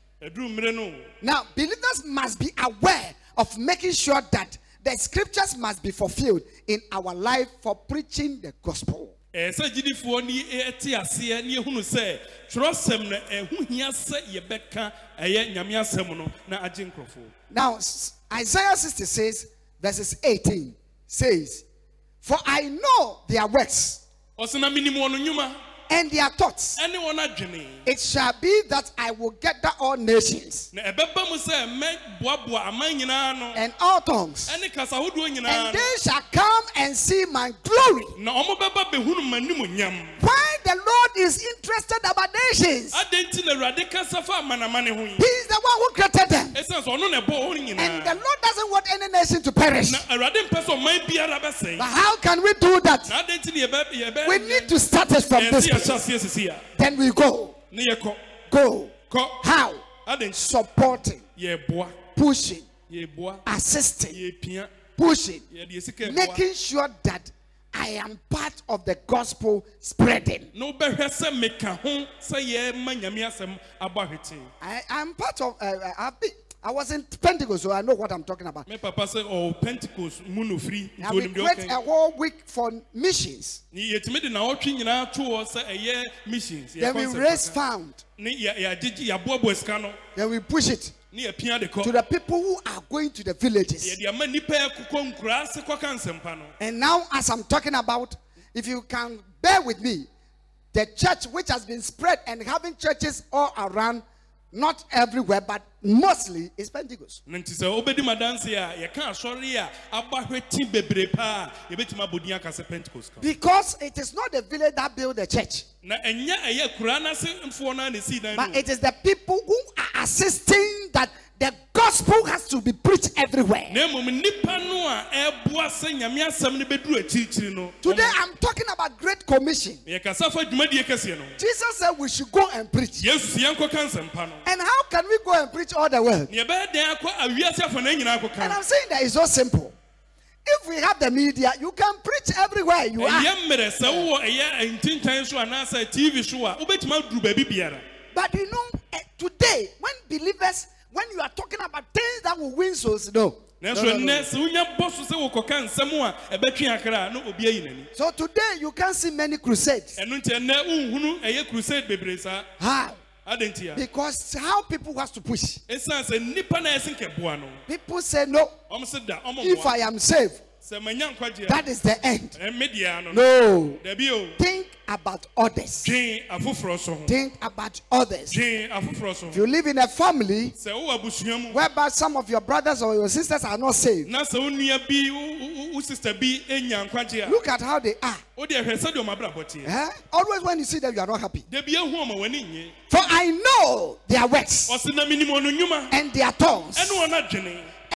now believers must be aware of making sure that the scriptures must be fulfilled in our life for preaching the gospel. Eh, sɛ gyidifoɔ ne ɛte aseɛ ne yɛhunu sɛ twerɛsɛm no ɛho hia sɛ yɛbɛka ɛyɛ nyame asɛm no na agye nkurɔfoɔ Now, Isaiah 66, verses 18 says, For I know their works. Ɔsɛ na menim wɔn nnwuma and their thoughts. It shall be that I will gather all nations na ɛbɛba mu sɛ mɛboaboa aman nyinaa no and all tongues, ɛne kasa ahodoɔ nyinaa and they shall come and see my glory. na ɔmo bɛba bɛhunu m'animonyam Why the Lord is interested about nations? adɛn nti na awurade kasa fa amanamane ho yi He is the one who created them. ɛsiane sɛ ɔno na ɛbɔ wɔn And the Lord doesn't want any nation to perish. na awurade mpɛ sɛ ɔman biara bɛsɛe But how can we do that? na adɛn nti na yɛbɛ yɛbɛ We need to start it from this yɛte place. yɛhyɛ aseɛ sisi a Then we go. ne yɛkɔ Go. kɔ How? adɛn nti Supporting, yɛboa pushing, yɛboa assisting, yɛpia pushing, yɛde sika boa making sure that I am part of the gospel spreading. na wobɛhwɛ sɛ meka ho sɛ yɛma nyame asɛm abɔ ahwete I am part of. Uh, I've been, I was in Pentecost, so I know what I'm talking about. me papa sɛ ɔwɔ oh, pentecost mu free." firi I've nti been great deɛ a whole week for missions. ne yɛtumi de nawɔtwe nyinaa to hɔ sɛ ɛyɛ missions yɛ Then we raise found. ne yɛ- yɛagyegye yɛaboaboa sika no Then we push it ne yɛpia de to the people who are going to the villages. yɛde ama nnipa ɛkokɔ nkuraa ase kɔka And now, as I'm talking about, if you can bear with me, the church which has been spread and having churches all around, not everywhere, but mostly is Pentecost. nti sɛ wobɛdi madanse a yɛka asɔre a aba bebree paa yɛbɛtumi abɔ aka sɛ pentecost ka. Because it is not the village that build the church, na ɛnyɛ ɛyɛ kuraa no ase no a ne sii dan but it is the people who are assisting that the gospel has to be preached everywhere. na mmom nnipa no a ɛboa sɛ nyame asɛm no bɛduru akyirikyiri no Today, I'm talking about Great Commission. yɛkasa fa dwumadie kɛseɛ no Jesus said we should go and preach. yesu sɛ yɛnkɔka nsɛmpa no And how can we go and preach all the world? ne yɛbɛyɛ dɛn akɔ awiase afɔna nyinaa And I'm saying that it's so simple. If we have the media, you can preach everywhere you are. ɛyɛ mmerɛ sɛ wowɔ ɛyɛ ntintan so anaasɛ tv so a wobɛtumi aduru baabi biara But you know, eh, today, when believers, when you are talking about things that will win souls, no. No, no, no. nnɛ sɛ wonya bɔ so sɛ wokɔka nsɛm a ɛbɛtwe akra a na obi ayi n'ani So today, you can't see many crusades. ɛno nti ɛnnɛ wonhunu ɛyɛ crusade bebree saa How? adɛn nti a Because how people has to push. ɛsiane sɛ nnipa no a ɛse nkɛboa no People say, no, ɔm se da if I am saved, sɛ manya nkwagye a that is the end. no No. dabi o Think about others. dwen afoforɔ so ho Think about others. dwen afoforɔ so If you live in a family whereby some of your brothers or your sisters are not saved, look at how they are. wode hwɛ sɛdeɛ ɔma abrabɔ teɛ Eh? Always when you see them, you are not happy. dabi ahu ɔma w'ani nye For I know their works ɔse na menim ɔno nnwuma and their tongues.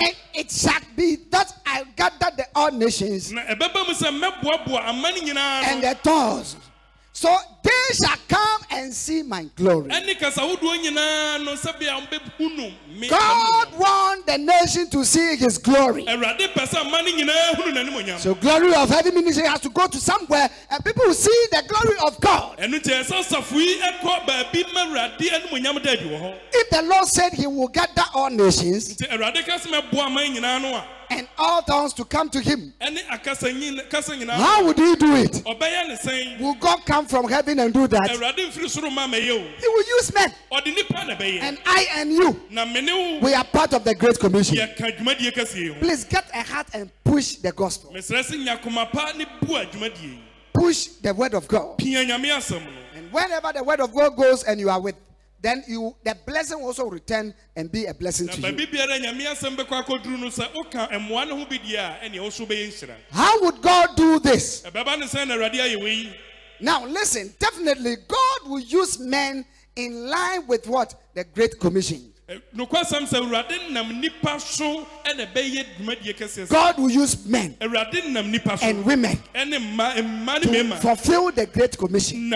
And it shall be that I gather the all nations na ɛbɛba mu sɛ mɛboaboa ama no nyinaa and the tongues. So they shall come and see my glory. ɛne kasa wodoɔ nyinaa no sɛbea God wants the nation to see his glory. awurade pɛ sɛ ama no nyinaa hunu n'animonyam So glory of heaven ministry has to go to somewhere and people will see the glory of God. ɛno nti ɛsɛ safo yi ɛkɔ baabi ma awurade animonyam da adi wɔ hɔ If the Lord said he will gather all nations nti awurade ka sɛ mɛboa aman nyinaa no a and all tongues to come to him, ɛne akasa nyi- kasa nyinaa how would he do it? ɔbɛyɛ ne sɛn Will God come from heaven and do that? awurade mfiri soro ma mɛyɛ o He will use men. ɔde nipa na bɛyɛ And I and you, we are part of the Great Commission. yɛka dwumadie kɛseɛ yi ho Please get a heart and push the gospel. mesrɛ sɛ nya koma pa ne bua dwumadie yi Push the word of God. pia nyame asɛm no And whenever the word of God goes and you are with, then you the blessing will also return and be a blessing to you. baabi biara nyame asɛm bɛkɔ akɔduru no sɛ woka mmoa no ho bi deɛ a ɛneɛ wo so wobɛyɛ nhyira How would God do this? ɛbɛba ne sɛn na awurade ayɛ wei Now listen, definitely God will use men in line with what? The Great Commission. nokwasɛm sɛ awurade nam nnipa so ɛna ɛbɛyɛ dwumadie kɛseɛ sɛ God will use men awurade nam nnipa so and women ɛne mma mma ne to fulfill the Great Commission.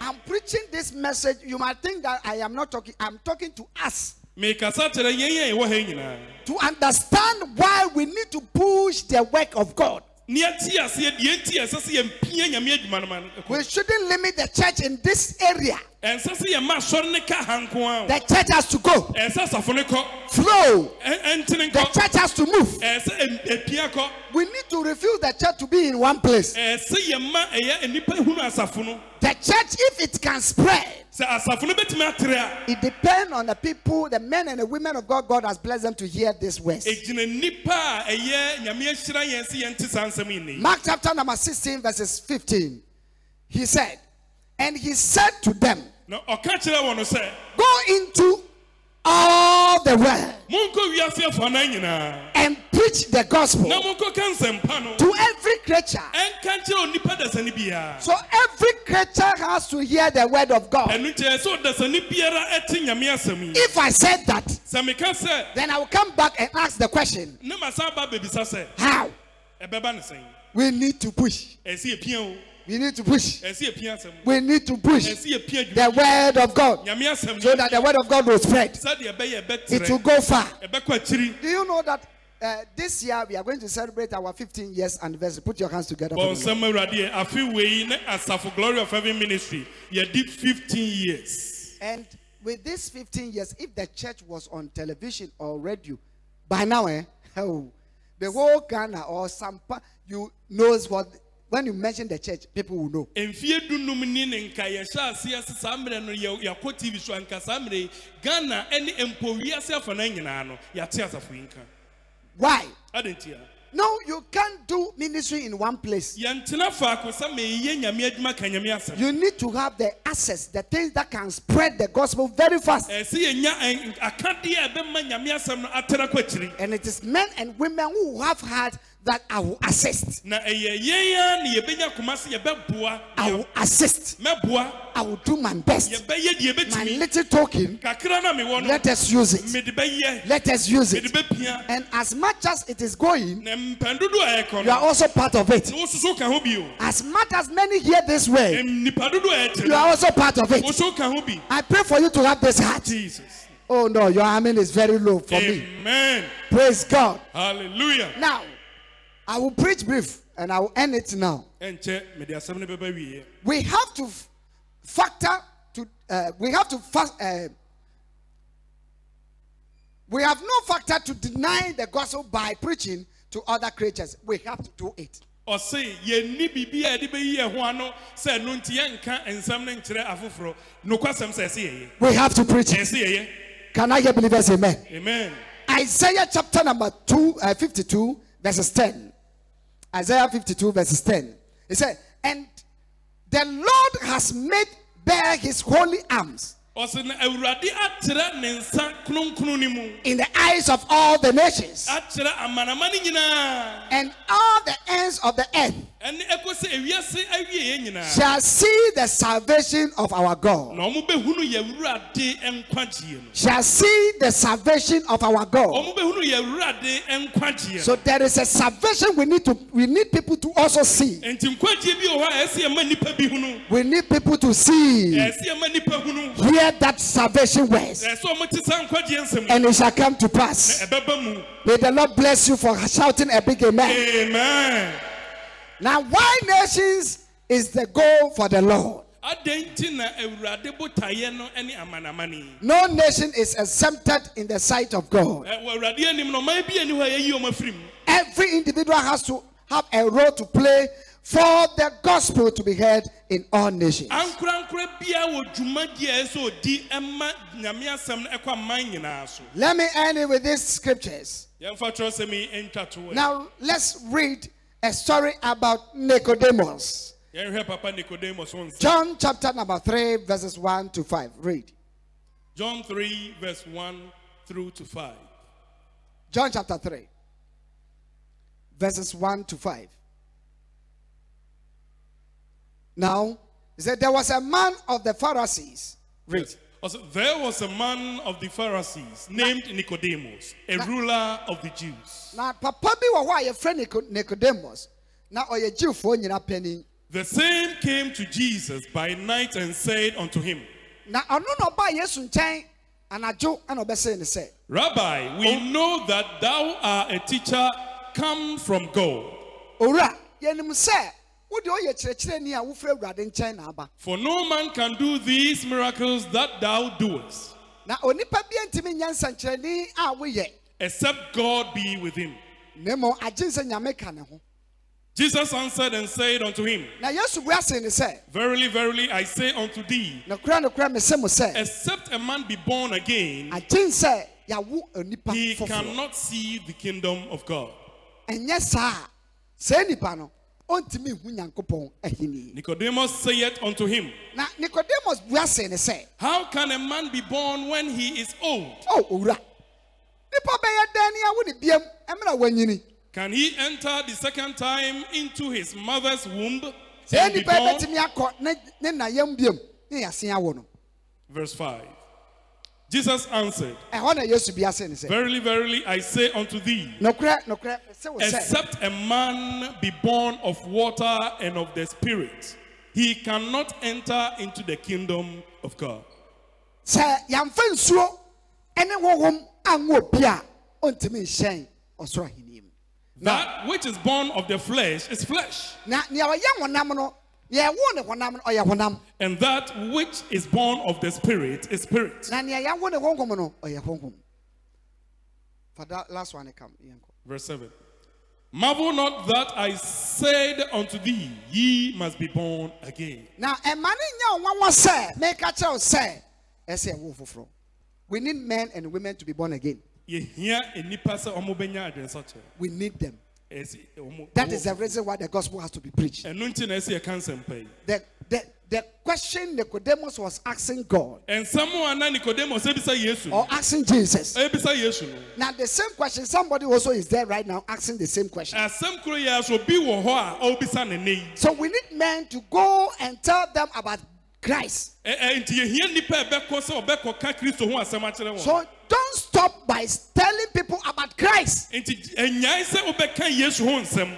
Na ɔ- ama dwumadie kɛseɛ aba mu I'm preaching this message. You might think that I am not talking, I'm talking to us mekasa kyerɛ yɛn a yɛwɔ ha yi nyinaa to understand why we need to push the work of God. ne ate aseɛ deɛ nti a ɛsɛ sɛ yɛmpia nyame adwuma no ma no We shouldn't limit the church in this area. Ɛnsɛ sɛ yɛma asɔre ne ka ha nko a The church has to go, ɛnsɛ asafo ne kɔ flow. The church has to move. ɛsɛ em- epia kɔ We need to refuse the church to be in one place. ɛsɛ yɛma ɛyɛ nipa ehunu asafo no The church, if it can spread, sɛ asafo no bɛtumi atere a it depends on the people, the men and the women of God. God has blessed them to hear this words. egyina nipa a ɛyɛ nyame ahyira yɛn sɛ yɛn ti saa nsɛm yi ni Mark chapter number 16, verses 15. He said, And he said to them, na ɔka kyerɛ wɔn no sɛ Go into all the world monkɔ wiase afɔ anan nyinaa and preach the gospel na monkɔ ka nsɛmpa no to every creature. ɛnka kyerɛ onipa dasani biara So every creature has to hear the word of God. ɛnu nkyɛn sɛ ɔdasani biara ɛte nyame asɛm yi If I said that, sɛ meka sɛ then I will come back and ask the question ne ma san ba bebisa sɛ how? ɛbɛba ne sɛn We need to push. We need to push. We need to push the word of God so that the word of God will spread. It will go far. Do you know that uh, this year we are going to celebrate our 15 years anniversary? Put your hands together. for the glory of heaven ministry yɛdi fifteen years And with these 15 years, if the church was on television or radio, by now, eh, oh, the whole Ghana or some part, you knows what. When you mention the church, people will know. mfie dunum ni ne nka yɛhyɛ aseɛ sɛ saa mmerɛ no yɛ- yɛakɔ tv so anka saa mmerɛ yi ghana ne mpo wiase afɔna nyinaa no yɛate asafo yi nka Why? ade ntia No, you can't do ministry in one place. yɛntena faako sɛ meyɛ nyame adwuma ka nyame asɛm You need to have the access, the things that can spread the gospel very fast. ɛsɛ yɛnya akadeɛ a ɛbɛma nyame asɛm no atera kɔ akyiri And it is men and women who have heart that I will assist. na ɛyɛ yɛn a ne yɛbɛnya koma se yɛbɛboa I will assist. mɛboa I will do my best. yɛbɛyɛ deɛ My bɛtumi little token, kakra na mewɔ no let us use it. mede bɛyɛ Let us use mede it. bɛpia And as much as it is going, na mpɛn dodo a ɛkɔ you are no also part of it. na wososo ka ho bio As much as many hear this word, nipa dodo a ɛte you are no also part of it. woso ka ho bi I pray for you to have this heart. jesus Oh no, your amen is very low for me. amen Praise God. hallelujah Now, I will preach brief and I will end it now. ɛnkyɛ mede asɛm no bɛba wieɛ We have to factor to, uh, we have to fast, uh, we have no factor to deny the gospel by preaching to other creatures. We have to do it. ɔse yɛnni biribi a yɛde bɛyi yɛn ho ano sɛ ɛno nti yɛnka nsɛm no nkyerɛ afoforɔ nokwasɛm sɛ ɛsɛ yɛyɛ We have to preach ɛsɛ yɛyɛ Can I hear believers? Amen. amen Isaiah chapter number 2, uh, 52, verses 10. Isaiah 52, verses 10. He said, And the Lord has made bare his holy arms ɔse na awurade akyerɛ ne nsa kronkron no mu in the eyes of all the nations, akyerɛ amanama nyinaa and all the ends of the earth ɛne ɛkɔ ewiase awieɛ nyinaa shall see the salvation of our God. na ɔmo bɛhunu yɛ awurade nkwagyeɛ no Shall see the salvation of our God. ɔmo bɛhunu yɛ awurade nkwagyeɛ So there is a salvation we need to we need people to also see. nti nkwagyeɛ bi wɔ hɔ a ɛsɛ yɛma nnipa bi hunu We need people to see. ɛsɛ yɛma nnipa hunu Hear that salvation words. ɛsɛ ɔmo te saa nkwagyeɛ nsɛm yi and it shall come to pass. May the Lord bless you for shouting a big amen. amen Now, why nations is the goal for the Lord? adɛn nti na awurade botaeɛ no nation is exempted in the sight of God. Eh, Ɛ, wɔ awurade anim no ɔman bi ani hɔ a yɛyi ɔma firi mu Every individual has to have a role to play for the gospel to be heard in all nations. ankorankora biara wɔ dwumadie a ɛsɛ ɔdi nyame asɛm no aman nyinaa so Let me end it with these scriptures. yɛmfa kyerɛsɛm yi ntwa to ɛ Now, let's read a story about Nicodemus. yɛnhwɛ papa nicodemus ho nsa John chapter number 3, verses 1 to 5. Read. john 3 verse 1 through to 5 John chapter 3, verses 1 to 5. Now, he said, There was a man of the Pharisees. Read. Also, there was a man of the pharisees named nicodemus a ruler of the jews Now, papa bi wɔ hɔ a yɛfrɛ Nico- Nicodemus. Na ɔyɛ Jewfoɔ nyinaa panin. the same came to jesus by night and said unto him Na ɔno na ɔbaa Yesu nkyɛn anadwo ɛna ɔbɛsee ne sɛ, rabbi we oh. know that thou art a teacher come from god sɛ wode ɔyɛ kyerɛkyerɛni a wofiri awurade nkyɛn na aba For no man can do these miracles that thou doest, na onipa bia ntumi nyɛ nsɛnkyerɛnne a woyɛ except God be with him. na mmom agye sɛ nyame ka ne ho. Jesus answered and said unto him, na yesu bua se ne sɛ Verily, verily, I say unto thee, nokora nokora mese mo sɛ except a man be born again, agye sɛ yɛawo onipa he cannot see the kingdom of God. Ɛnyɛ saa a saa nipa no ɔntumi nhu nyankopɔn ahenni Nicodemus saith unto him, na nicodemus bua se How can a man be born when he is old? o owura nipa bɛyɛ dɛn ne awo ne biam ɛmra wanyini Can he enter the second time into his mother's womb saa and be nipa yi born? ne ne na yam biam ne yɛase awo no Verse 5. Jesus answered, ɛhɔ na yesu bua se ne sɛ Verily, verily, I say unto thee, nokorɛ nokorɛ sɛ wo sɛ except a man be born of water and of the Spirit, he cannot enter into the kingdom of God. sɛ yɛmfa nsuo ɛne honhom anwo obi a ɔntumi nhyɛn ɔsoro ahenni mu That which is born of the flesh is flesh, na nea ɔyɛ honam no yɛwo ne honam no ɔyɛ honam and that which is born of the Spirit is spirit. na nea yɛawo ne honhom no oh, ɔyɛ honhom for that last one I come Verse 7. Marvel not that I said unto thee, Ye must be born again. Now, ɛma ne nyɛ ɔnwanwa sɛ meka kyerɛ wo sɛ ɛsɛ ɛwo foforɔ we need men and women to be born again Yehia enipa sɛ ɔmo bɛnya adwensakyɛ. we need them that is the reason why the gospel has to be preached. Ɛno nti na ɛsɛ yɛka the, the, the question nicodemus was asking god Nsɛm a na Nicodemus ebisa Yesu. or asking jesus. Ebisa Yesu no. now the same question somebody also is there right now asking the same question. Asɛm koro yi aso obi wɔ hɔ a ɔrebisa ne ne yi. so we need men to go and tell them about christ. Ɛ- ɛ, Nti yehia nipa a ɛbɛkɔ sɛ ɔbɛkɔka Kristo ho asɛm akyerɛ wɔn. so don't stop by telling people about christ. Nti enyae sɛ ɔbɛka Yesu ho nsɛm.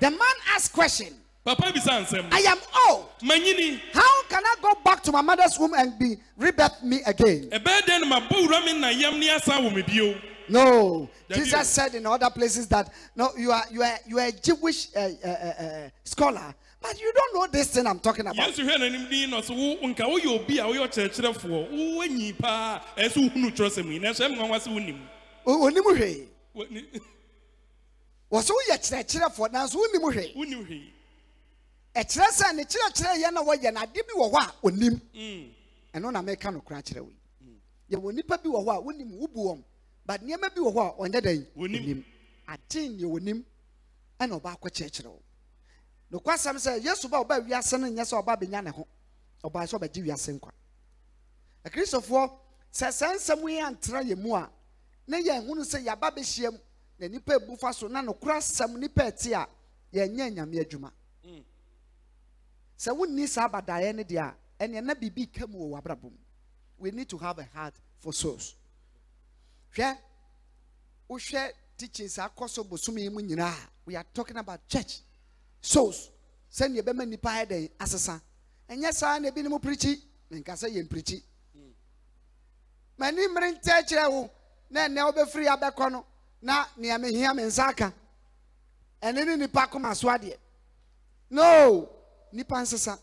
the man asked question Papa i am old. Manyini. how can i go back to my mother's womb and be rebirth me again? Ɛbɛyɛ dɛn na mabɔ wura me na yam ne asan wɔ me bio? No. That you- jesus said in other places that no you are you are you are a jewish uh, uh, uh, scholar but you don't know this thing i'm talking about. Yesu hwɛ n'anim din na ɔsɛ wo nka woyɛ obi a woyɛ ɔkyerɛkyerɛfoɔ wowɔnyi paa ɛsɛ wohunu twerɛsɛm yi nanso ɛmma wa sɛ wonim O- onim hwee Wo- ni- so woyɛ kyerɛkyerɛfoɔ nanso wonim hwee wonim hwee ɛkyerɛ sɛ ne kyerɛkyerɛ yɛ na wɔyɛ no ade bi wɔ hɔ a onim ɛno na meka no kora kyerɛ wo yi yɛwɔ nnipa bi wɔ hɔ a wonim wobu wɔm but nneɛma bi wɔ hɔ a ɔnyɛ dɛn? Wonim. agye neɛ wɔnim ɛna ɔba akɔ kyerɛkyerɛ wo nokwasɛm sɛ yesu ba ɔba wiase no nyɛ sɛ ɔba bɛnya ne ho. Ɔbaa sɛ ɔbɛgye wiase nkwa. Akristofoɔ sɛ saa nsɛm yi antena yɛ mu a na yɛnhunu sɛ yɛaba bɛhyia mu na nnipa ebu fa so na nokora asɛm nnipa ɛte a yɛnyɛ nyame adwuma. Sɛ wonni saa abadaeɛ no deɛ a ɛneɛ na biribi ka mu wɔ w'abrabɔ mu. We need to have a heart for souls. Hwɛ wohwɛ teachings akɔ so bosom yi mu nyinaa we are talking about church souls. Sɛnea ɛbɛma nnipa ayɛ dɛn asesa. Ɛnyɛ saa na ebinom pirikyi menka sɛ yɛn pirikyi m'ani mmere ntɛ kyerɛ wo na ɛnɛ wobɛfiri abɛkɔ no na nea mehia me nsa aka. Ɛne ne nipa koma so adeɛ no! Nipa nsesa.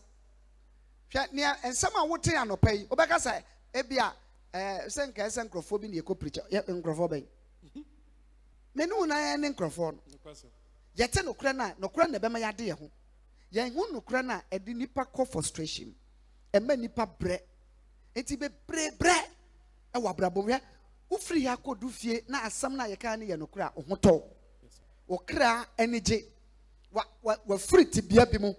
Hwɛ nea nsɛm a wote anɔpa yi wobɛka sɛ ebi a ɛɛ sɛ nkae sɛ nkurɔfoɔ bi na yɛkɔ pirikyi nkurɔfoɔ bɛn? Mene wo na yɛn ne nkurɔfoɔ no yɛte nokorɛ no a nokorɛ na ɛbɛma yɛade yɛ ho. Yɛnhu nokorɛ no a ɛde nipa kɔ frustration. Ɛma nipa brɛ. Nti bebreebrɛ ɛwɔ abrabɔ mu. Hwɛ wofiri yɛ akɔdu fie na asɛm no a yɛka no yɛ nokorɛ a wo ho tɔ wo kra ani gye. Wa- wa- wafiri tibea bi mu.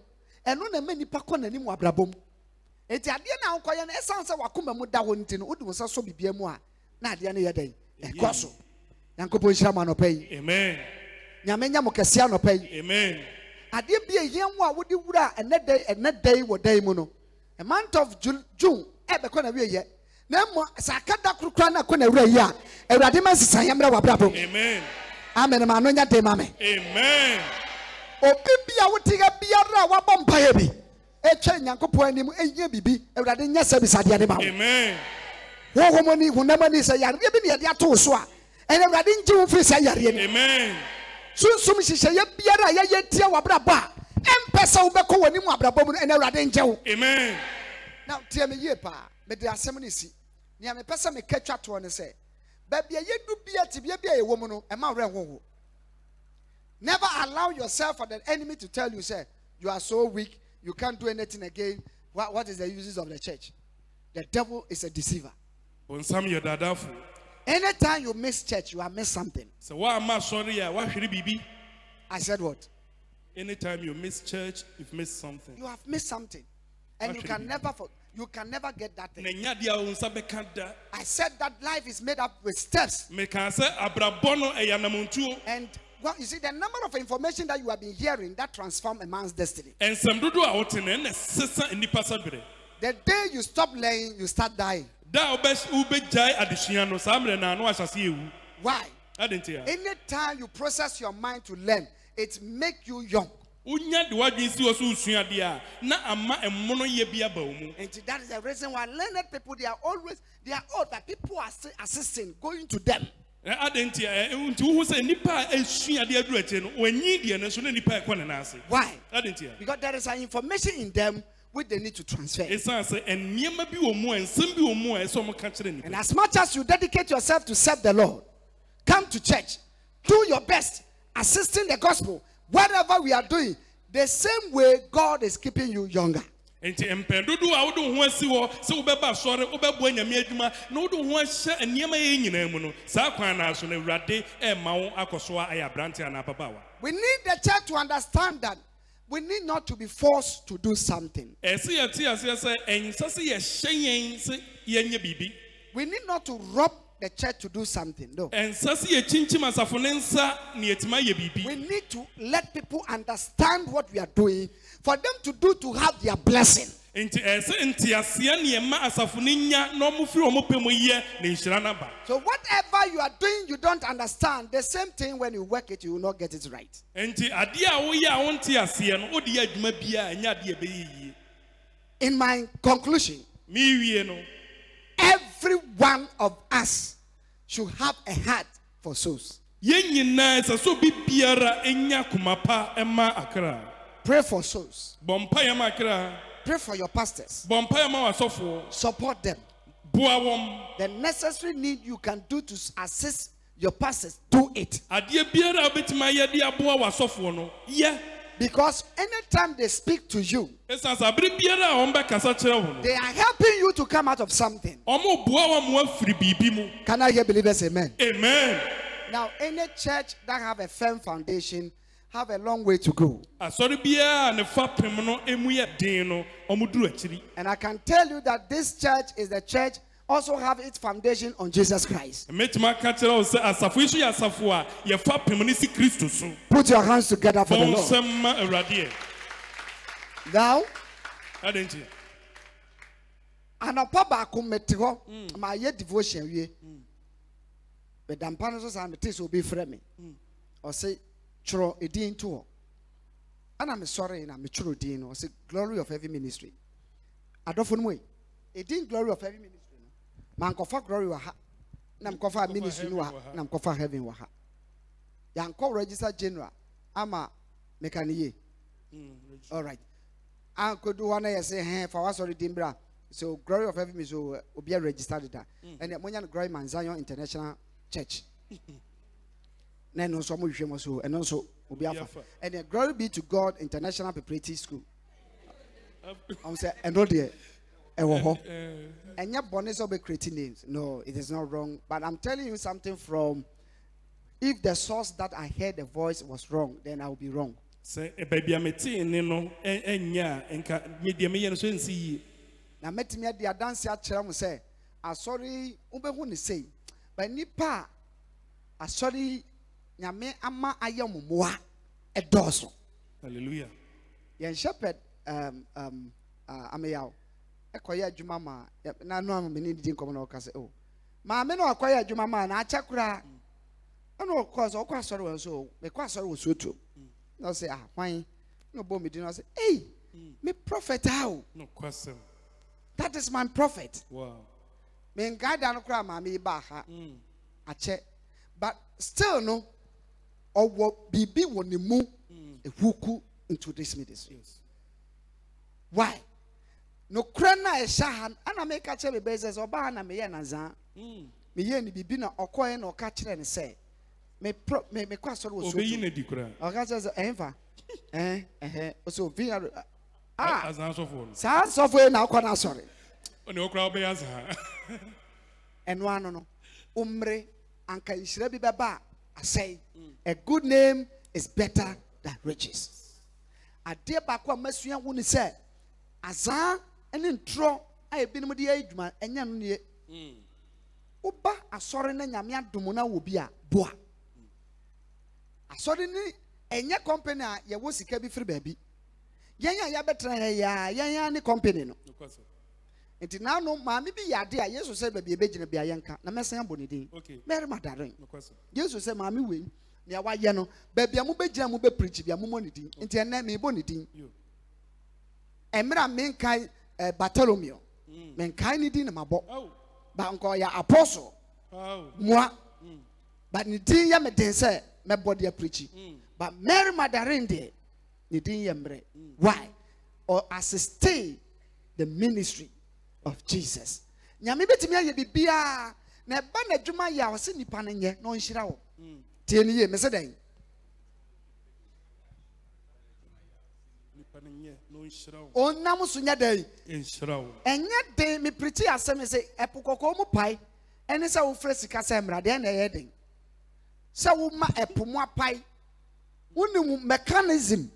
Ɛno na ɛma nipa kɔ n'anim wɔ abrabɔ mu. Nti adeɛ no a wokɔyɛ no ɛsiane sɛ wakoma mu da hɔ nti no wode wo nsa sɔ bibia mu a na adeɛ no yɛ dɛn? Ɛkɔ so. Nyankopɔn nhyira mo anɔpa yi. Amen nyame nya mo kɛseɛ anɔpa yi. Amen. Adeɛ bi a ɛhia mu a wode wura ɛnɛ dɛn ɛnɛ dɛn wɔ dan mu no a month of Ju- june ɛbɛkɔ na wieyɛ na mmɔ sɛ aka da koro koraa na akɔ na wura yi a awurade ma nsesaeɛ mmerɛ wɔ abrabɔ mu. Amen. Amen ma ano nya ma me amen. Obi bi a wote ha biara a wabɔ mpaeɛ bi ɛtwa nyankopɔn anim ɛnyɛ biribi awurade nyɛ sɛ bisadeɛ de ma wo. Amen. Honhom ani honam ani sɛ yareɛ bi ne yɛde ato wo so a ɛnɛ awurade ngye wo mfiri saa yareɛ no. Amen sunsum nhyehyɛeɛ biara a yɛyɛ tia w'abrabɔ a ɛmpɛ sɛ wobɛkɔ w'anim abrabɔ mu no ɛnɛ awurade nkyɛ wo. Amen. Na tie me yie paa. Mede asɛm no si. Nea mepɛ sɛ meka twa toɔ ne sɛ baabi a yɛdu bia bi a yɛwɔ mu no ɛma werɛ nhoho. Never allow yourself for the enemy to tell you say you are so weak you can't do anything again. What, what is the uses of the church? The devil is a deceiver. Bonsam yɛ dadafo anytime you miss church you have missed something. Sɛ woamma sɔre a woahwere biribi i said what? Anytime you miss church you've missed something. You have missed something. And you can never for, you can never get that thing. I said that life is made up with steps. And well, you see, the number of information that you have been hearing that transform a man's destiny. The day you stop learning, you start dying. Da wobɛgyae adesua no saa mmerɛ naa no wahyɛ ase Why? ade nti a Anytime you process your mind to learn, it make you young. wonya de w'adwene si wɔ so wosua adeɛ a na ama ɛmono yɛ bi aba wo mu And that is the reason why learned people they are always they are old, but people are still assisting, going to them. Ɛ, nti a ɛ, nti wohu sɛ nnipa a ɛsua adeɛ aduru akyire no wɔanyi deɛ no nso na nnipa ɛkɔ ne nan ase Why? Because there is an information in them which they need to transfer. ɛsiane sɛ nneɛma bi wɔ mu a nsɛm bi wɔ mu a ɛsɛ ɔmo ka kyerɛ And as much as you dedicate yourself to serve the Lord, come to church, do your best, assisting the gospel, whatever we are doing, the same way God is keeping you younger. nti mpɛn dodoɔ a wode wo ho asi hɔ sɛ wobɛba asɔre wobɛboa nyame adwuma na wode wo ho ahyɛ nneɛma yɛ nyinaa mu no saa kwan naa so no awurade ɛmma wo akɔ so a ayɛ aberante anaa ababaawa We need the church to understand that we need not to be forced to do something. ɛsɛ yɛte aseɛ sɛ ɛnsɛ sɛ yɛhyɛ yɛn sɛ yɛnyɛ biribi We need not to rob the church to do something. No. ɛnsɛ sɛ yɛkyinkyim asafo ne nsa ne yɛtumi ayɛ biribi We need to let people understand what we are doing for them to do to have their blessing. Nti eh, ɛsɛ nteaseɛ ne yɛma asafo no nya na ɔmo firi ɔmo pɛ mu yɛ ne nhyira no aba So whatever you are doing, you don't understand. The same thing when you work it, you will not get it right. nti adeɛ a woyɛ a wonte aseɛ no adwuma ɛnyɛ adeɛ yie In my conclusion, mewie no every one of us should have a heart for souls. yɛn nyinaa ɛsɛ sɛ obi biara ɛnya koma pa ɛma akra Pray for souls. bɔ mpayɛ ma akra Pray for your pastors. bɔ mpayɛ ma w'asɔfoɔ Support them. The necessary need you can do to assist your pastors, do it. adeɛ biara a wobɛtumi ayɛ de aboa w'asɔfoɔ no yɛ Because anytime they speak to you, ɛsiane sɛ abere biara a wɔmbɛkasa kyerɛ wo no they are helping you to come out of something. ɔmo boa wɔ mo afiri biribi mu Can I hear believers? Amen. amen Now, any church that have a firm foundation have a long way to go. asɔre biara a ne fa pem no emu yɛ den no ɔmo duru akyiri. And I can tell you that this church is the church also have its foundation on Jesus Christ. mɛtumi aka kyerɛ wo sɛ asafo yi so yɛ asafo a yɛfa pem no si kristo so. Put your hands together for the Lord. nsɛm ma awurade ɛ Now, ade nti? anɔpa baako mete hɔ mm. ma yɛ devotion wie mm. meda mpa no so saa mete sɛ obi frɛ me. Mm. Ɔse twerɛ ɛdin to hɔ. Ana mesɔre na metwerɛ din no ɔse glory of every ministry. Adɔfo no mu yi ɛdin glory of every ministry no mankɔfa glory wɔ ha na mkɔfa ministry no wɔ ha na mkɔfa heaven wɔ ha. Yɛankɔ register general ama meka ne yie. All right ankodu hɔ no yɛ sɛ hɛ fa wasɔre din bra. So glory of heaven so obi a register deda. Ɛnɛ monya no glory man zion international church na ɛno nso ɔmo hwehwɛ mu so ɛno nso obi afa. Ɛnɛ glory be to god international preparatory school. Ɔmo sɛ ɛno deɛ ɛwɔ hɔ. Ɛnyɛ bɔne sɛ ɔbɛ names. No it is not wrong. But i'm telling you something from if the source that i heard the voice was wrong then i will be wrong. Sɛ ɛ, baabi a metee ne no ɛnyɛ a nka deɛ meyɛ no so ɛnsi yie. Na mɛtumi adi adanse akyerɛ mo sɛ asɔre wobɛhu ne sei. Ba nipa asɔre nyame ama ayɛ mo mmoa ɛdɔɔso. Hallelujah. Yɛn shepherd um, um, uh, ameyaw. Ɛkɔyɛ adwuma ma na no ama mene didi nkɔmɔ na ɔka sɛ o maame no ɔkɔyɛ adwuma ma na akyɛ koraa ɛna ɔkɔ sɛ ɔkɔ asɔre wɔ so mekɔ asɔre wɔ suotuo na ɔsɛ ah hwan? Na ɔbɔ me din na ɔsɛ ei me prophet a o. Nokwasɛm that is my prophet. Wow. Menkae da no koraa maame yi baa ha. Akyɛ. But still no ɔwɔ biribi wɔ ne mu ehuku into this ministry. Yes. Why? nokorɛ no a ɛhyɛ ha no, ana meka kyerɛ bebɛɛ sɛ sɛ ɔbaa na meyɛ nazaa Mm. meyɛ ne biribi na ɔkɔɛ na ɔka kyerɛ no sɛ mekɔ asɔre wɔ soto na di koraa. ɔka kyerɛ sɛ ɛmfa ɛhɛ ɔsɛ no. saa sɔfo yi na akɔ no asɔre Ɔne ɔkora ɔbɛyɛ asa. ɛno ano no ummere anka nhyira bi bɛba a asɛe a good name is better than riches. Adeɛ baako a masua wo ne sɛ azaa ne ntorɔ a ebinom de yɛ adwuma ɛnyɛ no nie woba asɔre na nyame adom no wɔ bi a boa. Asɔre ne ɛnyɛ company a yɛwɔ sika bi firi baabi. Yɛn a yɛbɛtena yɛ yɛn a ne company no. Nti naano maame bi yɛ ade a yesu sɛ baabi ebɛgyina bia yɛnka na mɛsan abɔ ne din. Mary Nokwasɛ. yesu sɛ maame wei nea wayɛ no baabi a mobɛgyina mo bɛpirikyi bia momɔ ne din. Nti ɛnɛ mebɔ ne din. Yo. ɛmmerɛ a menkae eh, bartolomeo menkae ne din na mabɔ. Aw. ba nka ɔyɛ apostle. Aw. mmoa ba ne din yɛ me den sɛ mɛbɔ de apirikyi but mary madaren deɛ ne din yɛ mmerɛ. Why? Or assisting the ministry of jesus. Nyame bɛtumi ayɛ biribiaa na ɛba n'adwuma yɛ a ɔsɛ nnipa no nyɛ na ɔnhyira wɔ tie ne yie me sɛ dɛn Nipa na wo. ɔnam so nyɛ dɛn? Wo. ɛnyɛ den mepirikyi asɛm sɛ ɛpo kɔkɔɔ mu pae ɛne sɛ wofrɛ sika sɛ mmaradeɛ na ɛyɛ den? Sɛ woma ɛpo mu apae wonim mechanism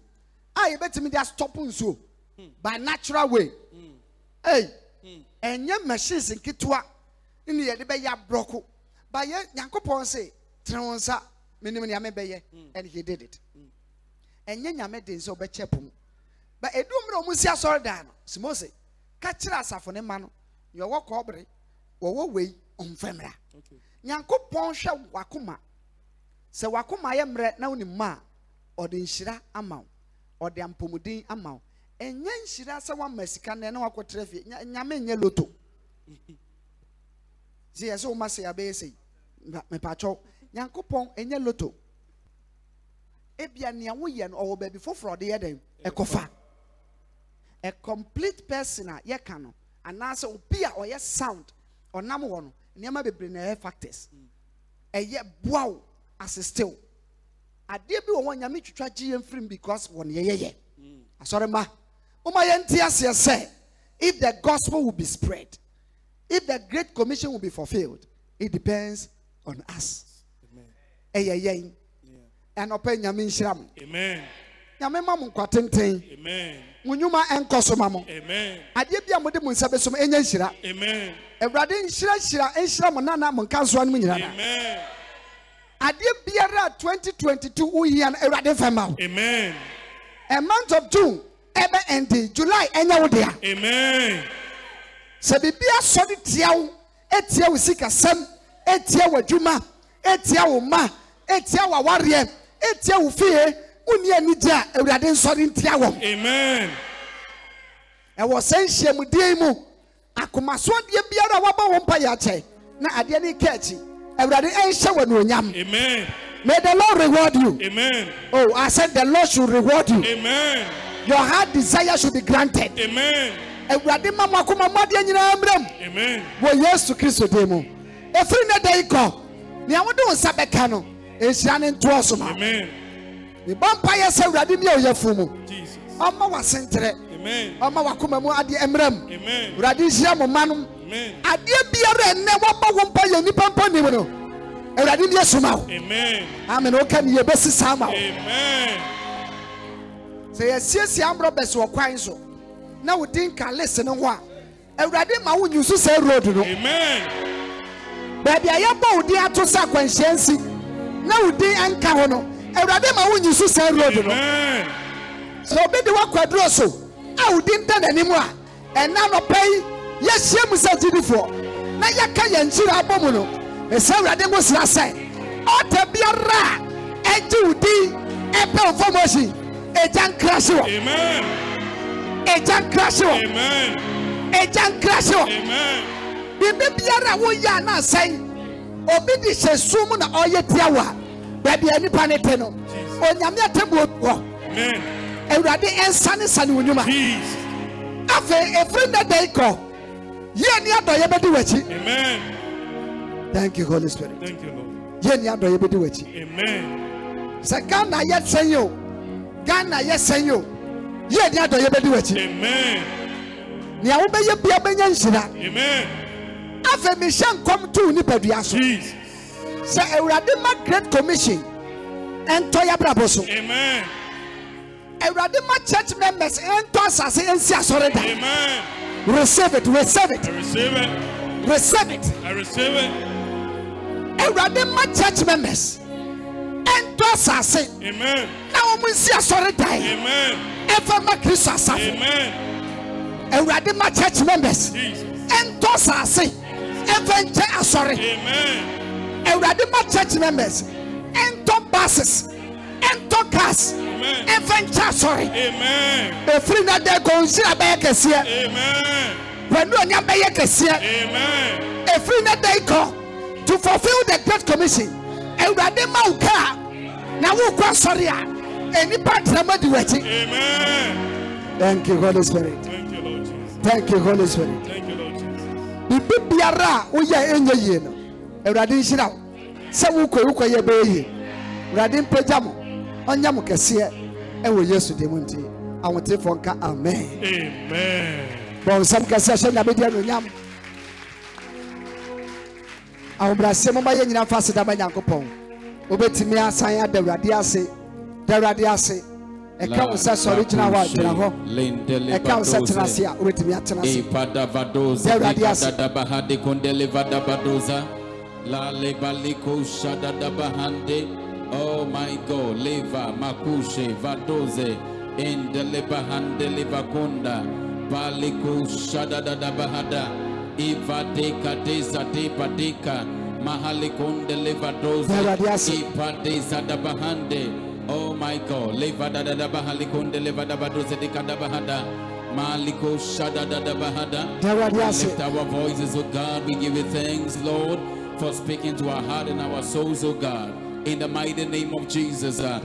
a yɛbɛtumi de astɔpo nsuo by natural way. Ei ɛnyɛ machines nketewa ne yɛde bɛyɛ aborɔko ba yɛ nyankopɔn se tene wo nsa menim nea mebɛyɛ and he did it. Ɛnyɛ nyame den sɛ wobɛkyɛ po mu ba ɛdu mmerɛ ɔmu si asɔre dan no. Simose ka kyerɛ asafo ne ma no nea ɔwɔ kɔɔbere wɔwɔ wei ɔmfɛ mmra nyankopɔn hwɛ wakoma sɛ wakoma yɛ mmerɛ na wonim ma a ɔde nhyira ama wo ɔde apɔmuden ama wo ɛnyɛ nhyira sɛ woama sika na wakɔtrɛ fie Nya- nyame nyɛ loto. Sɛ yɛ sɛ woma sɛ yɛabɛyɛ sei Mpa- mepatwɛw nyankopɔn ɛnyɛ loto. Ebia nea woyɛ no ɔwɔ baabi foforɔ ɔde yɛ dɛn ɛkɔfa a complete person a yɛka no anaasɛ obi a ɔyɛ sound ɔnam wɔ no nneɛma bebree na ɛyɛ factors. Ɛyɛ boa wo assist wo. Adeɛ bi wɔ hɔ nyame twitwa gye yɛn firim because wɔn yɛyɛyɛ asɔre ma sɛ if the gospel will be spread if the great commission will be fulfilled it depends on us Amen. ɛyɛ yɛn Yeah. ɛnɔpɛ nyame nhyira mo Amen. nyame ma mo nkwa tenten Amen. mo nnwuma ɛnkɔ so ma mo Amen. adeɛ bi a mode mo nsa bɛsom ɛnyɛ nhyira Amen. awurade nhyira hyira nhyira mo nana mo nka nsoa no mu nyinaa Amen. adeɛ biara a 2022 wohia no awurade fɛ ma wo Amen. a month of june ɛbɛ ɛnde july ɛnyɛ wo dea Amen. sɛ biribi asɔre tia wo ɛtia wo sikasɛm ɛtia wo adwuma ɛtia wo ma ɛtia wo awareɛ ɛtia wo fie wonni anigye a awurade nsɔre ntia Amen. ɛwɔ sɛ nhyiamudie yi mu akomasoɔdeɛ biara a waba wɔn mpa yɛ akyɛ na adeɛ no ka akyi awurade ɛnhyɛ wɔ anuonyam Amen. may the lord reward you Amen. oh i said the lord should reward you Amen. Your heart desire should be granted Amen. awurade ma mo akoma mo adeɛ nyinaa mmerɛ mu Amen. wɔ yesu kristo din mu ɛfiri ne da yi kɔ nea wode wo nsa bɛka no ɛnhyira ne ntoɔ so ma Amen. mebɔ mpayɛ sɛ awurade mmia ɔyɛfo mu Jesus. ɔma wasenterɛ Amen. ɔma wakoma mu adeɛ mmerɛ mu Amen. awurade nhyira mo ma nom Amen. adeɛ biara ɛnnɛ wɔbɔ wo mpa yɛ nnipa mpa nim no awurade ne asoma wo Amen. amen woka ne yɛbɛsi saa ma wo Amen. Sɛ yɛsiesie amborɔ bɛsi wɔ kwan so na wodi nka list no ho a awurade ma wo nyi so saa road no. Amen. baabi a yɛbɔ wo din ato sɛ akwanhyia nsi na wo din anka ho no awurade ma wo nyi so saa road no. Sɛ obi de wakwaduro so a wo din da n'anim a ɛna nɔpɛ yi yɛhyia mu sɛ gyidifoɔ na yɛka yɛn nkyiri abɔ mu no ɛsɛ awurade ngo sra sɛ ɔta biara a ɛgye wo din ɛpɛ wo fɔmɔhyi ɛgya nkrahye wɔ Amen. ɛgya nkrahye wɔ Amen. ɛgya nkrahye wɔ Amen. biribi biara a woyɛ a na asɛn obi de hyɛ sum na ɔyɛ tia wo a baabi a nipa ne te no onyame atabuo wɔ awurade ɛnsane sane wo nnwuma afei ɛfiri nnɛ da yi kɔ yie ni adɔyɛ bɛdi w'akyi Amen. thank you holy spirit. Thank you, Lord. yie ni adɔyɛ bɛdi w'akyi Amen. sɛ ghana yɛ sɛn yi o ghana yɛ sɛn yi o yie ni adɔyɛ bɛdi w'akyi Amen. nea wobɛyɛ bia bɛnya nhyira Amen. afei mehyɛ nkɔm to nipadua so Jesus. sɛ awurade ma great commission ɛntɔ yɛabrabɔ so Amen. awurade ma church members ɛntɔ asase ɛnsi asɔre da Amen. receive it receive it I receive it. receive it I receive it. awurade ma church members ɛntɔ asase. Na wɔn nsi asɔre dan. Ɛfɛ ma kristo asafo awurade ma church members. Ɛntɔ asase. Ɛfɛ nkyɛ asɔre. Awurade ma church members. Ɛntɔ buses. Ɛntɔ cars. Ɛfɛ nkyɛ asɔre. Efiri na de ko nsira bɛyɛ kɛseɛ. Pɛlu ɔnya bɛyɛ kɛseɛ. Efiri na de kɔ. To fulfil the great commission. Awurade ma wo kaa na wo kɔ asɔre a enipa tirama di w'akyi. Amen. thank you holy spirit Thank you, Lord Jesus. thank you holy spirit. Thank you, Lord Jesus. bibi biara a woyɛ ɛnyɛ yie no awurade nhyira wo sɛ wokɔ wokɔ yɛ bɛyɛ yie awurade mpagya mo ɔnyɛ mo kɛseɛ ɛwɔ yesu de mu nti ahotefoɔ nka amen Amen. bɔn nsɛm kɛseɛ hyɛ nyame deɛ no onyam ahobrɛaseɛ moma yɛ nyina fa aseda ma nyankopɔn wobɛtumi asan ada awurade ase. Da awurade ase. Ɛka wo sɛ sɔre gyina hɔ a gyina hɔ ɛka wo sɛ tena ase a wobɛtumi atena ase Ipadavadoza, Deus radiasse. Dikadadabahade Kundelevadabadoza, La Lebaliko Shadadabahande, Oh my God, Leva Makushe Vadoze, Indelebahande Levakunda, Baliko Shadadabahada, Ivadeka Deza Depadeka, Mahalikunde Deus Levadoze, radiasse. Ipadeza Dabahande, Oh my God, Levadadabahalikunde Levadabadoze Dikadabahada. Maliko Shadadadabahada. Lift our voices, oh God. We give you thanks, Lord, for speaking to our heart and our souls, oh God. In the mighty name of Jesus. uh.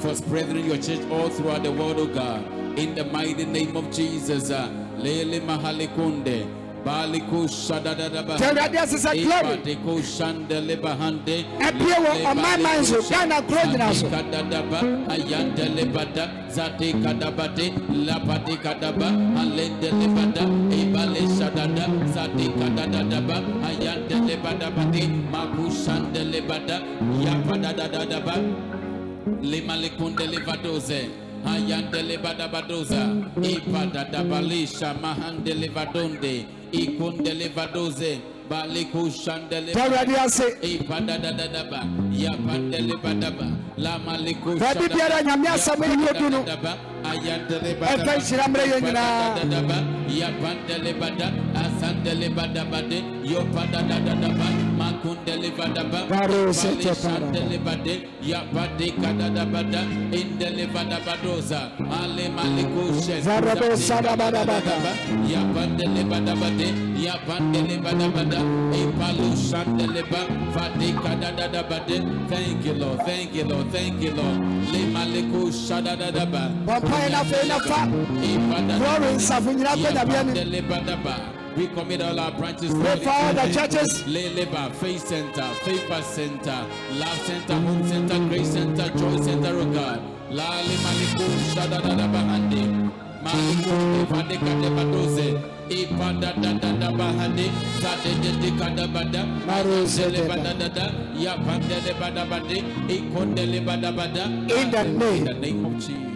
For spreading your church all throughout the world, oh God. In the mighty name of Jesus. Lele Mahalikunde. Radiasse sɛ glory Ipadeko Shandele Bahande. Apie wɔ ɔmanman so, Ghana kuro gyina so. Kadadaba, ayande lebada, zate kadabate, lapate kadaba, alende lebada, ebale shadada, zate kadadadaba, ayande lebada bate, limalekunde levadoze, ayande lebada badoza, ipadadabalisha, mahande levadonde, ikunde levadoze, balikushande Deus radiasse Ipadadadadaba, yapandelebadaba, lamaliko Baabi biara Nyame asɛm yi kɔdu no, ɛka nhyira mmerɛ yɛn nyinaa. Thank you, Lord. Thank you, Lord. Thank you, Lord. Lemaliku shadadadaba. Bɔ mpaeɛ na afei na fa glory nsafo nyinaa kɔ nyame anim Yapandelebadaba. We commit all our branches to Pray for all the churches. Leleba, Faith Center, Favor Center, Love Center, Home Center, Grace Center, Joy Center, oh God. Lali Maliku. Maliku the name. In the name of Jesus.